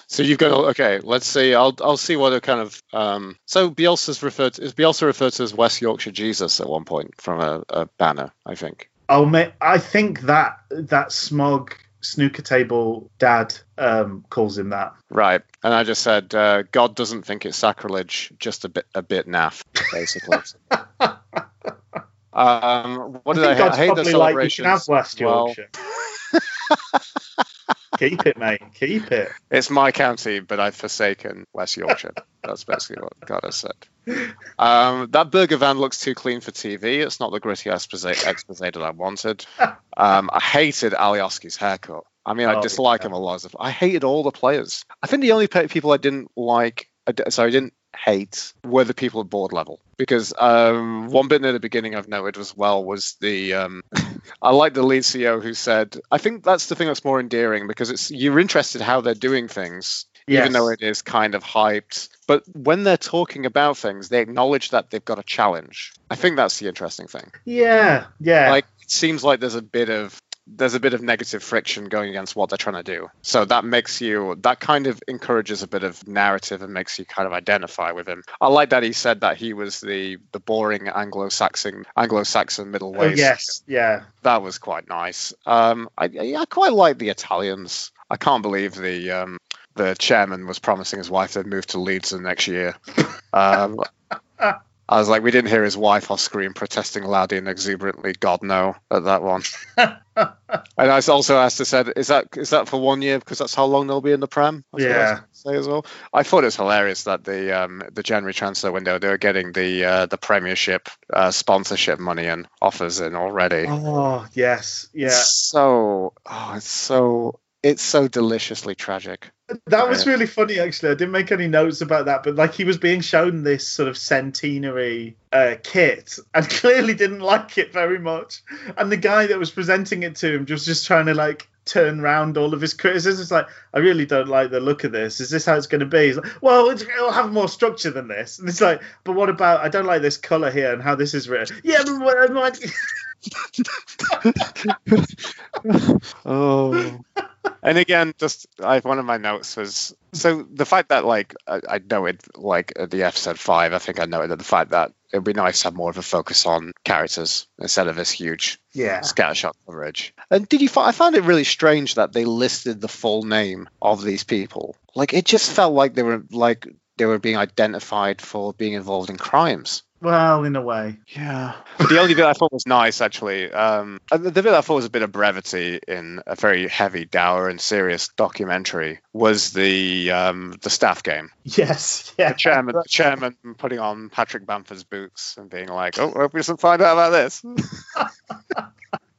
So you've got okay. Let's see. I'll I'll see what a kind of um. So Bielsa's referred to, is Bielsa referred to as West Yorkshire Jesus at one point from a, a banner, I think. Oh, mate, I think that that smug snooker table dad um, calls him that. Right, and I just said uh, God doesn't think it's sacrilege, just a bit a bit naff, basically. (laughs) um, what did I, I, God's I hate the celebrations? Like, have West Yorkshire. Well... (laughs) Keep it, mate. Keep it. It's my county, but I've forsaken West Yorkshire. That's basically what God has said. Um, that burger van looks too clean for TV. It's not the gritty expose, expose that I wanted. (laughs) Um, I hated Alioski's haircut. I mean, I Oh, dislike yeah. him a lot. I hated all the players. I think the only people I didn't like, sorry, I didn't hate were the people at board level because um, one bit near the beginning I've noted as well was the um, (laughs) I like the lead CEO who said I think that's the thing that's more endearing because it's you're interested how they're doing things even though it is kind of hyped. But when they're talking about things, they acknowledge that they've got a challenge. I think that's the interesting thing. Yeah, yeah. Like it seems like there's a bit of there's a bit of negative friction going against what they're trying to do. So that makes you that kind of encourages a bit of narrative and makes you kind of identify with him. I like that he said that he was the the boring Anglo-Saxon Anglo-Saxon Oh, middleweight. yes, yeah. That was quite nice. Um, I, I I quite like the Italians. I can't believe the um, the chairman was promising his wife they'd move to Leeds the next year. (laughs) Um, I was like, we didn't hear his wife off screen protesting loudly and exuberantly. God no, at that one. (laughs) and I also asked, I said, is that is that for one year because that's how long they'll be in the prem? That's I Yeah. Say as well. I thought it was hilarious that the um, the January transfer window they were getting the uh, the Premiership uh, sponsorship money and offers in already. Oh, yes, yeah. It's so oh, it's so it's so deliciously tragic. That was really funny, actually. I didn't make any notes about that, but like he was being shown this sort of centenary uh, kit and (laughs) clearly didn't like it very much. And the guy that was presenting it to him just just trying to like turn round all of his criticisms. Like, I really don't like the look of this. Is this how it's going to be? He's like, well, it's, it'll have more structure than this. And it's like, but what about? I don't like this color here and how this is written. Yeah, but what, what, (laughs) Oh. (laughs) and again, just I one of my notes was so the fact that like I, I noted like at the episode five, I think I noted that the fact that it'd be nice to have more of a focus on characters instead of this huge yeah. scattershot coverage. And did you? Find, I found it really strange that they listed the full name of these people. Like it just felt like they were like they were being identified for being involved in crimes. Well, in a way. Yeah. But the only bit I thought was nice, actually, um, uh, the bit I thought was a bit of brevity in a very heavy, dour, and serious documentary was the um, the staff game. Yes. Yeah. The chairman, the chairman putting on Patrick Bamford's boots and being like, "Oh, hope we doesn't find out about this."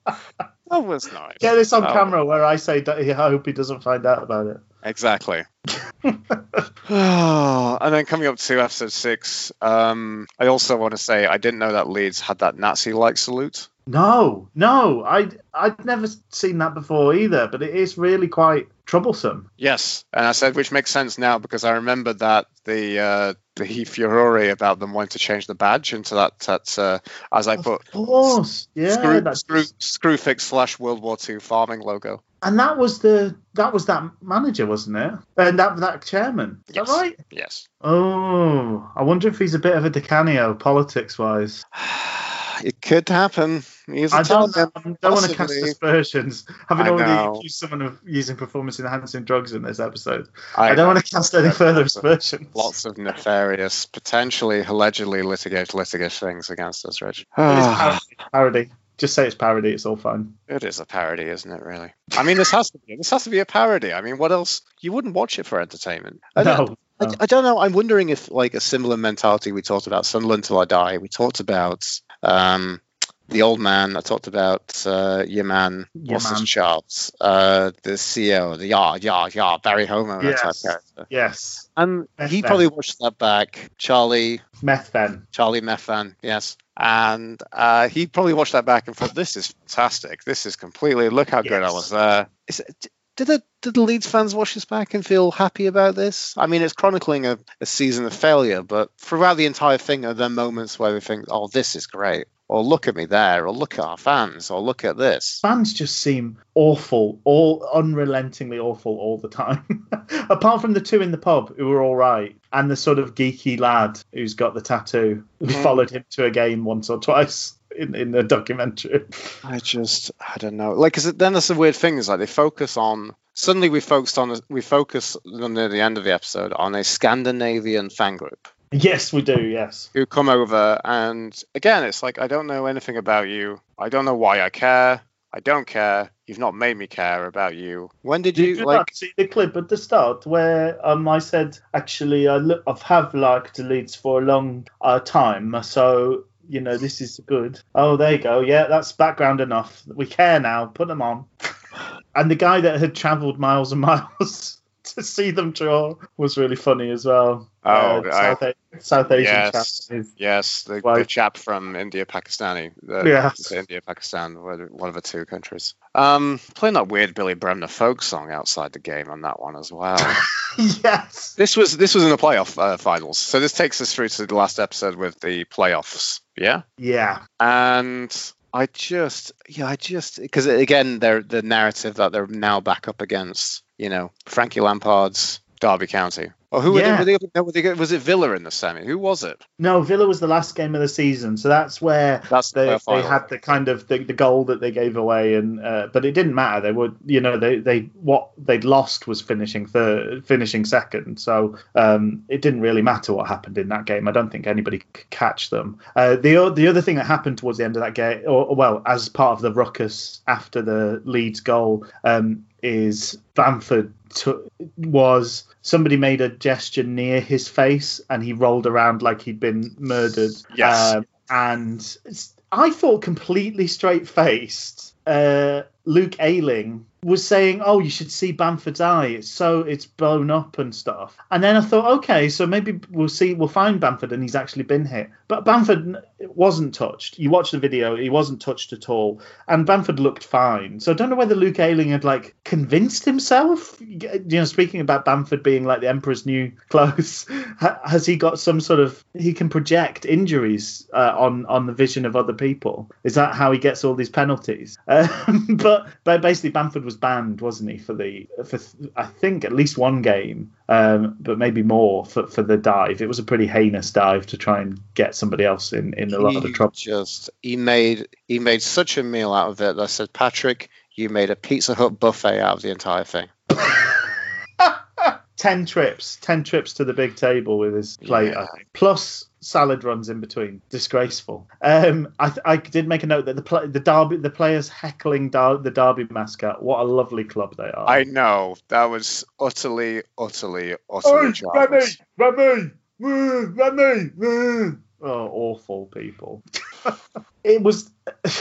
(laughs) that was nice. Get this on Oh. camera where I say that I hope he doesn't find out about it. Exactly. (laughs) and then coming up to episode six, um, I also want to say I didn't know that Leeds had that Nazi-like salute. No, no, I I'd never seen that before either, but it is really quite troublesome. Yes, and I said which makes sense now because I remember that the uh, the furore about them wanting to change the badge into that that uh, as I put Of course, yeah, screw, that's screw Screwfix slash World War II farming logo. and that was the that was that manager, wasn't it? And that that chairman, is Yes. that right? Yes. Oh, I wonder if he's a bit of a Di Canio politics wise. (sighs) (sighs) (sighs) It could happen. He's I don't, I don't want to cast aspersions, having I already know. accused someone of using performance enhancing drugs in this episode. I, I, don't want to cast any further aspersions. Lots of nefarious, potentially allegedly litigate litigious things against us, Rich. It is (sighs) parody. parody. Just say it's parody. It's all fine. It is a parody, isn't it? Really? I mean, this has to be. This has to be a parody. I mean, what else? You wouldn't watch it for entertainment. I don't, No, I. I don't know. I'm wondering if, like, a similar mentality. We talked about Sunderland till I die. We talked about um, the old man. I talked about uh, your man. Charles, uh, the CEO, the yeah, yeah, yeah, Barry Homo, that type Yes. character. Yes. And Methven. probably watched that back. Charlie, Methven. Charlie Methven, yes. And uh, he probably watched that back and thought, "This is fantastic. This is completely. Look how good I was there." Is it, did the did the Leeds fans watch this back and feel happy about this? I mean, it's chronicling a, a season of failure, but throughout the entire thing, are there moments where they think, "Oh, this is great," or "Look at me there," or "Look at our fans," or "Look at this." Fans just seem awful, all unrelentingly awful all the time. (laughs) Apart from the two in the pub who were all right, and the sort of geeky lad who's got the tattoo, who Mhm. followed him to a game once or twice in, in the documentary. I just, I don't know. Like, 'cause it- then there's the weird thing is like they focus on. Suddenly, we focused on we focus near the end of the episode on a Scandinavian fan group. Yes, we do. Yes. who come over and again it's like i don't know anything about you i don't know why i care i don't care You've not made me care about you. When did Did you you like? not see the clip at the start where um, I said, actually, I look, I have liked Leeds for a long uh, time, so you know this is good. Oh, there you go. Yeah, that's background enough. We care now. Put them on. (laughs) And the guy that had travelled miles and miles (laughs) to see them draw was really funny as well. Oh, Uh, I- South, A- South Asian Yes. chap is- Yes, the, the chap from India, Pakistani. The, Yes. India, Pakistan, one one of the two countries. Um, playing that weird Billy Bremner folk song outside the game on that one as well. (laughs) yes. this was this was in the playoff uh, finals, so this takes us through to the last episode with the playoffs. Yeah, Yeah. and I just yeah I just because again they're the narrative that they're now back up against you know Frankie Lampard's Derby County. Or who Yeah. were they, were they, were they? Was it Villa in the semi? Who was it? No, Villa was the last game of the season, so that's where That's they, they had the kind of the, the goal that they gave away, and uh, but it didn't matter. They would, you know, they, they what they'd lost was finishing third, finishing second, so um, it didn't really matter what happened in that game. I don't think anybody could catch them. Uh, the the other thing that happened towards the end of that game, or well, as part of the ruckus after the Leeds goal, um, is Bamford was somebody made a gesture near his face and he rolled around like he'd been murdered. Yes. Um, and I thought completely straight faced. Uh, Luke Ayling was saying, "Oh, you should see Bamford's eye. It's so it's blown up and stuff." And then I thought, okay, so maybe we'll see, we'll find Bamford, and he's actually been hit. But Bamford wasn't touched. You watch the video; he wasn't touched at all, and Bamford looked fine. So I don't know whether Luke Ayling had like convinced himself. You know, speaking about Bamford being like the Emperor's new (laughs) clothes, has he got some sort of he can project injuries uh, on on the vision of other people? Is that how he gets all these penalties? (laughs) Um, but but basically Bamford was banned, wasn't he, for the for I think at least one game, um, but maybe more for, for the dive. It was a pretty heinous dive to try and get somebody else in, in a lot of trouble. Just he made he made such a meal out of it that I said, Patrick, you made a Pizza Hut buffet out of the entire thing. (laughs) ten trips, ten trips to the big table with his plate, Yeah. plus salad runs in between. Disgraceful. Um, I, I did make a note that the play, the Derby, the players heckling Dar- the Derby mascot. What a lovely club they are. I know that was utterly, utterly, utterly childish. Rammie, Rammie, Rammie. Oh, awful people. (laughs) it was. (laughs)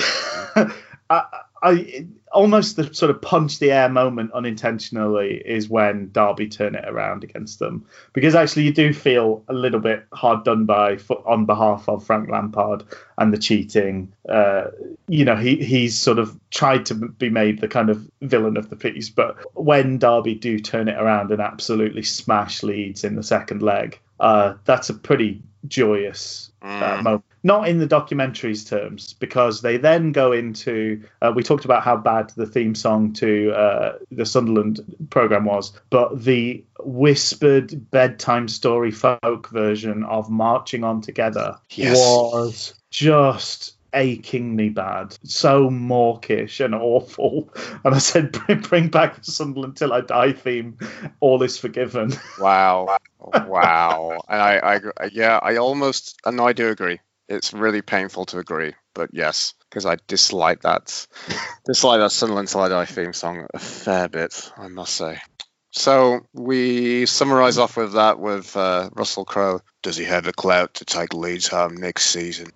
I, I almost the sort of punch the air moment unintentionally is when Derby turn it around against them because actually you do feel a little bit hard done by for, on behalf of Frank Lampard and the cheating. Uh, you know he he's sort of tried to be made the kind of villain of the piece, but when Derby do turn it around and absolutely smash Leeds in the second leg, uh, that's a pretty joyous uh, Mm. moment. Not in the documentary's terms, because they then go into. Uh, we talked about how bad the theme song to uh, the Sunderland program was, but the whispered bedtime story folk version of "Marching On Together" Yes. was just achingly bad, so mawkish and awful. (laughs) And I said, "Bring, bring back the Sunderland till I die theme. All is forgiven." Wow, (laughs) wow, and I, I, yeah, I almost, and I do agree. It's really painful to agree, but yes, because I dislike that, dislike that Sunderland I Die theme song a fair bit, I must say. So we summarise off with that with uh, Russell Crowe. Does he have the clout to take Leeds home next season?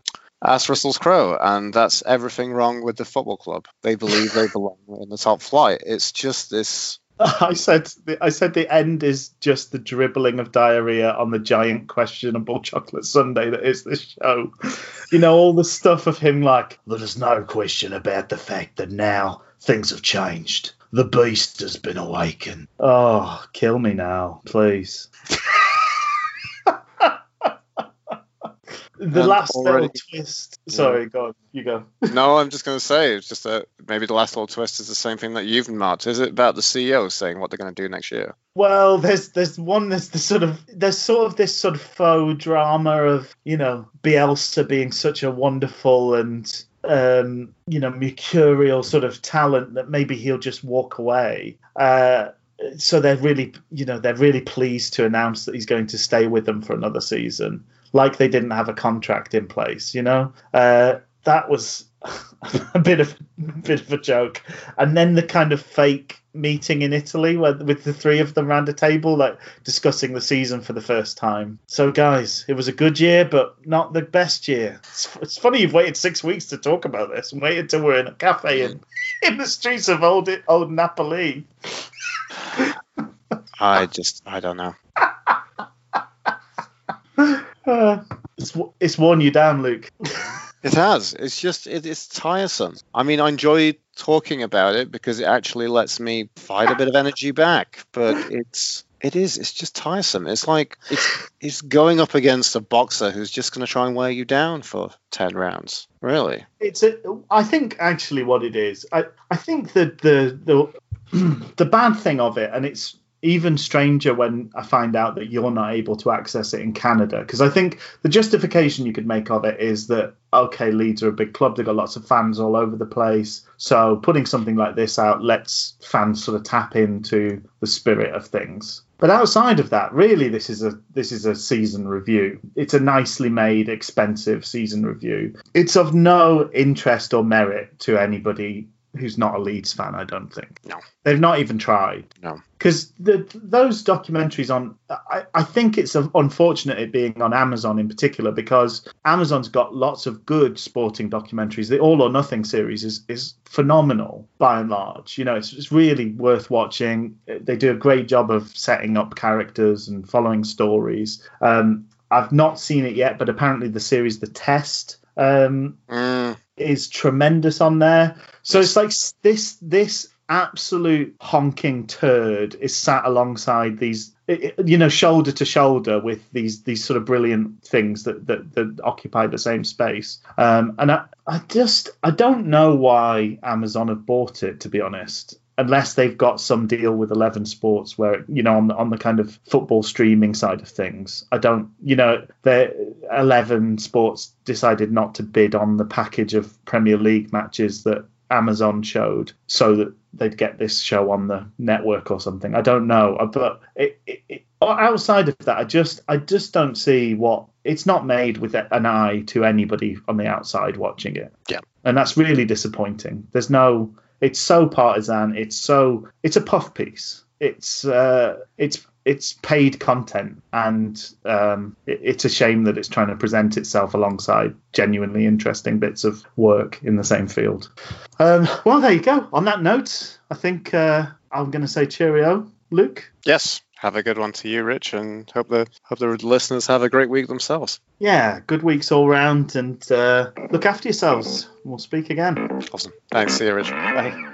That's Russell's Crowe, and that's everything wrong with the football club. They believe they belong in the top flight. It's just this (laughs) I said I said the end is just the dribbling of diarrhea on the giant questionable (laughs) chocolate sundae that is this show. You know, all the stuff of him like there's no question about the fact that now things have changed. The beast has been awakened. Oh, kill me now, please. (laughs) the And last already- little twist. Sorry, go on. You go. (laughs) No, I'm just going to say it's just that maybe the last little twist is the same thing that you've marked. Is it about the CEO saying what they're going to do next year? Well, there's there's one there's the sort of there's sort of this sort of faux drama of you know Bielsa being such a wonderful and um, you know mercurial sort of talent that maybe he'll just walk away. Uh, so they're really you know they're really pleased to announce that he's going to stay with them for another season, like they didn't have a contract in place. You know uh, that was (laughs) a bit of a bit of a joke, and then the kind of fake meeting in Italy where, with the three of them around a table, like discussing the season for the first time. So, guys, it was a good year, but not the best year. It's, it's funny you've waited six weeks to talk about this and waited till we're in a cafe in, (laughs) in the streets of old old Napoli. I just, I don't know. (laughs) Uh, it's, it's worn you down, Luke. (laughs) It has. It's just it, it's tiresome. I mean, I enjoy talking about it because it actually lets me fight a bit of energy back. But it's it is it's just tiresome. It's like it's it's going up against a boxer who's just going to try and wear you down for ten rounds. Really, it's a. I think actually what it is. I I think that the the (clears throat) the bad thing of it, and it's even stranger when I find out that you're not able to access it in Canada. Because I think the justification you could make of it is that, okay, Leeds are a big club, they've got lots of fans all over the place. So putting something like this out lets fans sort of tap into the spirit of things. But outside of that, really, this is a this is a season review. It's a nicely made, expensive season review. It's of no interest or merit to anybody who's not a Leeds fan. I don't think. No, they've not even tried. No, because those documentaries on, I, I think it's unfortunate it being on Amazon in particular because Amazon's got lots of good sporting documentaries. The All or Nothing series is is phenomenal by and large. You know, it's, it's really worth watching. They do a great job of setting up characters and following stories. Um, I've not seen it yet, but apparently the series The Test um, mm. is tremendous on there. So it's like this this absolute honking turd is sat alongside these you know shoulder to shoulder with these these sort of brilliant things that that, that occupy the same space um, and I, I just i don't know why amazon have bought it to be honest unless they've got some deal with 11 sports where you know on the, on the kind of football streaming side of things i don't you know the 11 sports decided not to bid on the package of premier league matches that amazon showed so that they'd get this show on the network or something. I don't know. Uh, but it, it, it, outside of that i just i just don't see what it's not made with an eye to anybody on the outside watching it. Yeah. And that's really disappointing. There's no it's so partisan. It's so it's a puff piece. It's uh, it's it's paid content, and um, it, it's a shame that it's trying to present itself alongside genuinely interesting bits of work in the same field. Um, well, there you go. On that note, I think uh, I'm going to say cheerio, Luke. Yes have a good one to you, Rich, and hope the hope the listeners have a great week themselves. Yeah, good weeks all round, and uh, look after yourselves. We'll speak again. Awesome. Thanks. See you, Rich. Bye.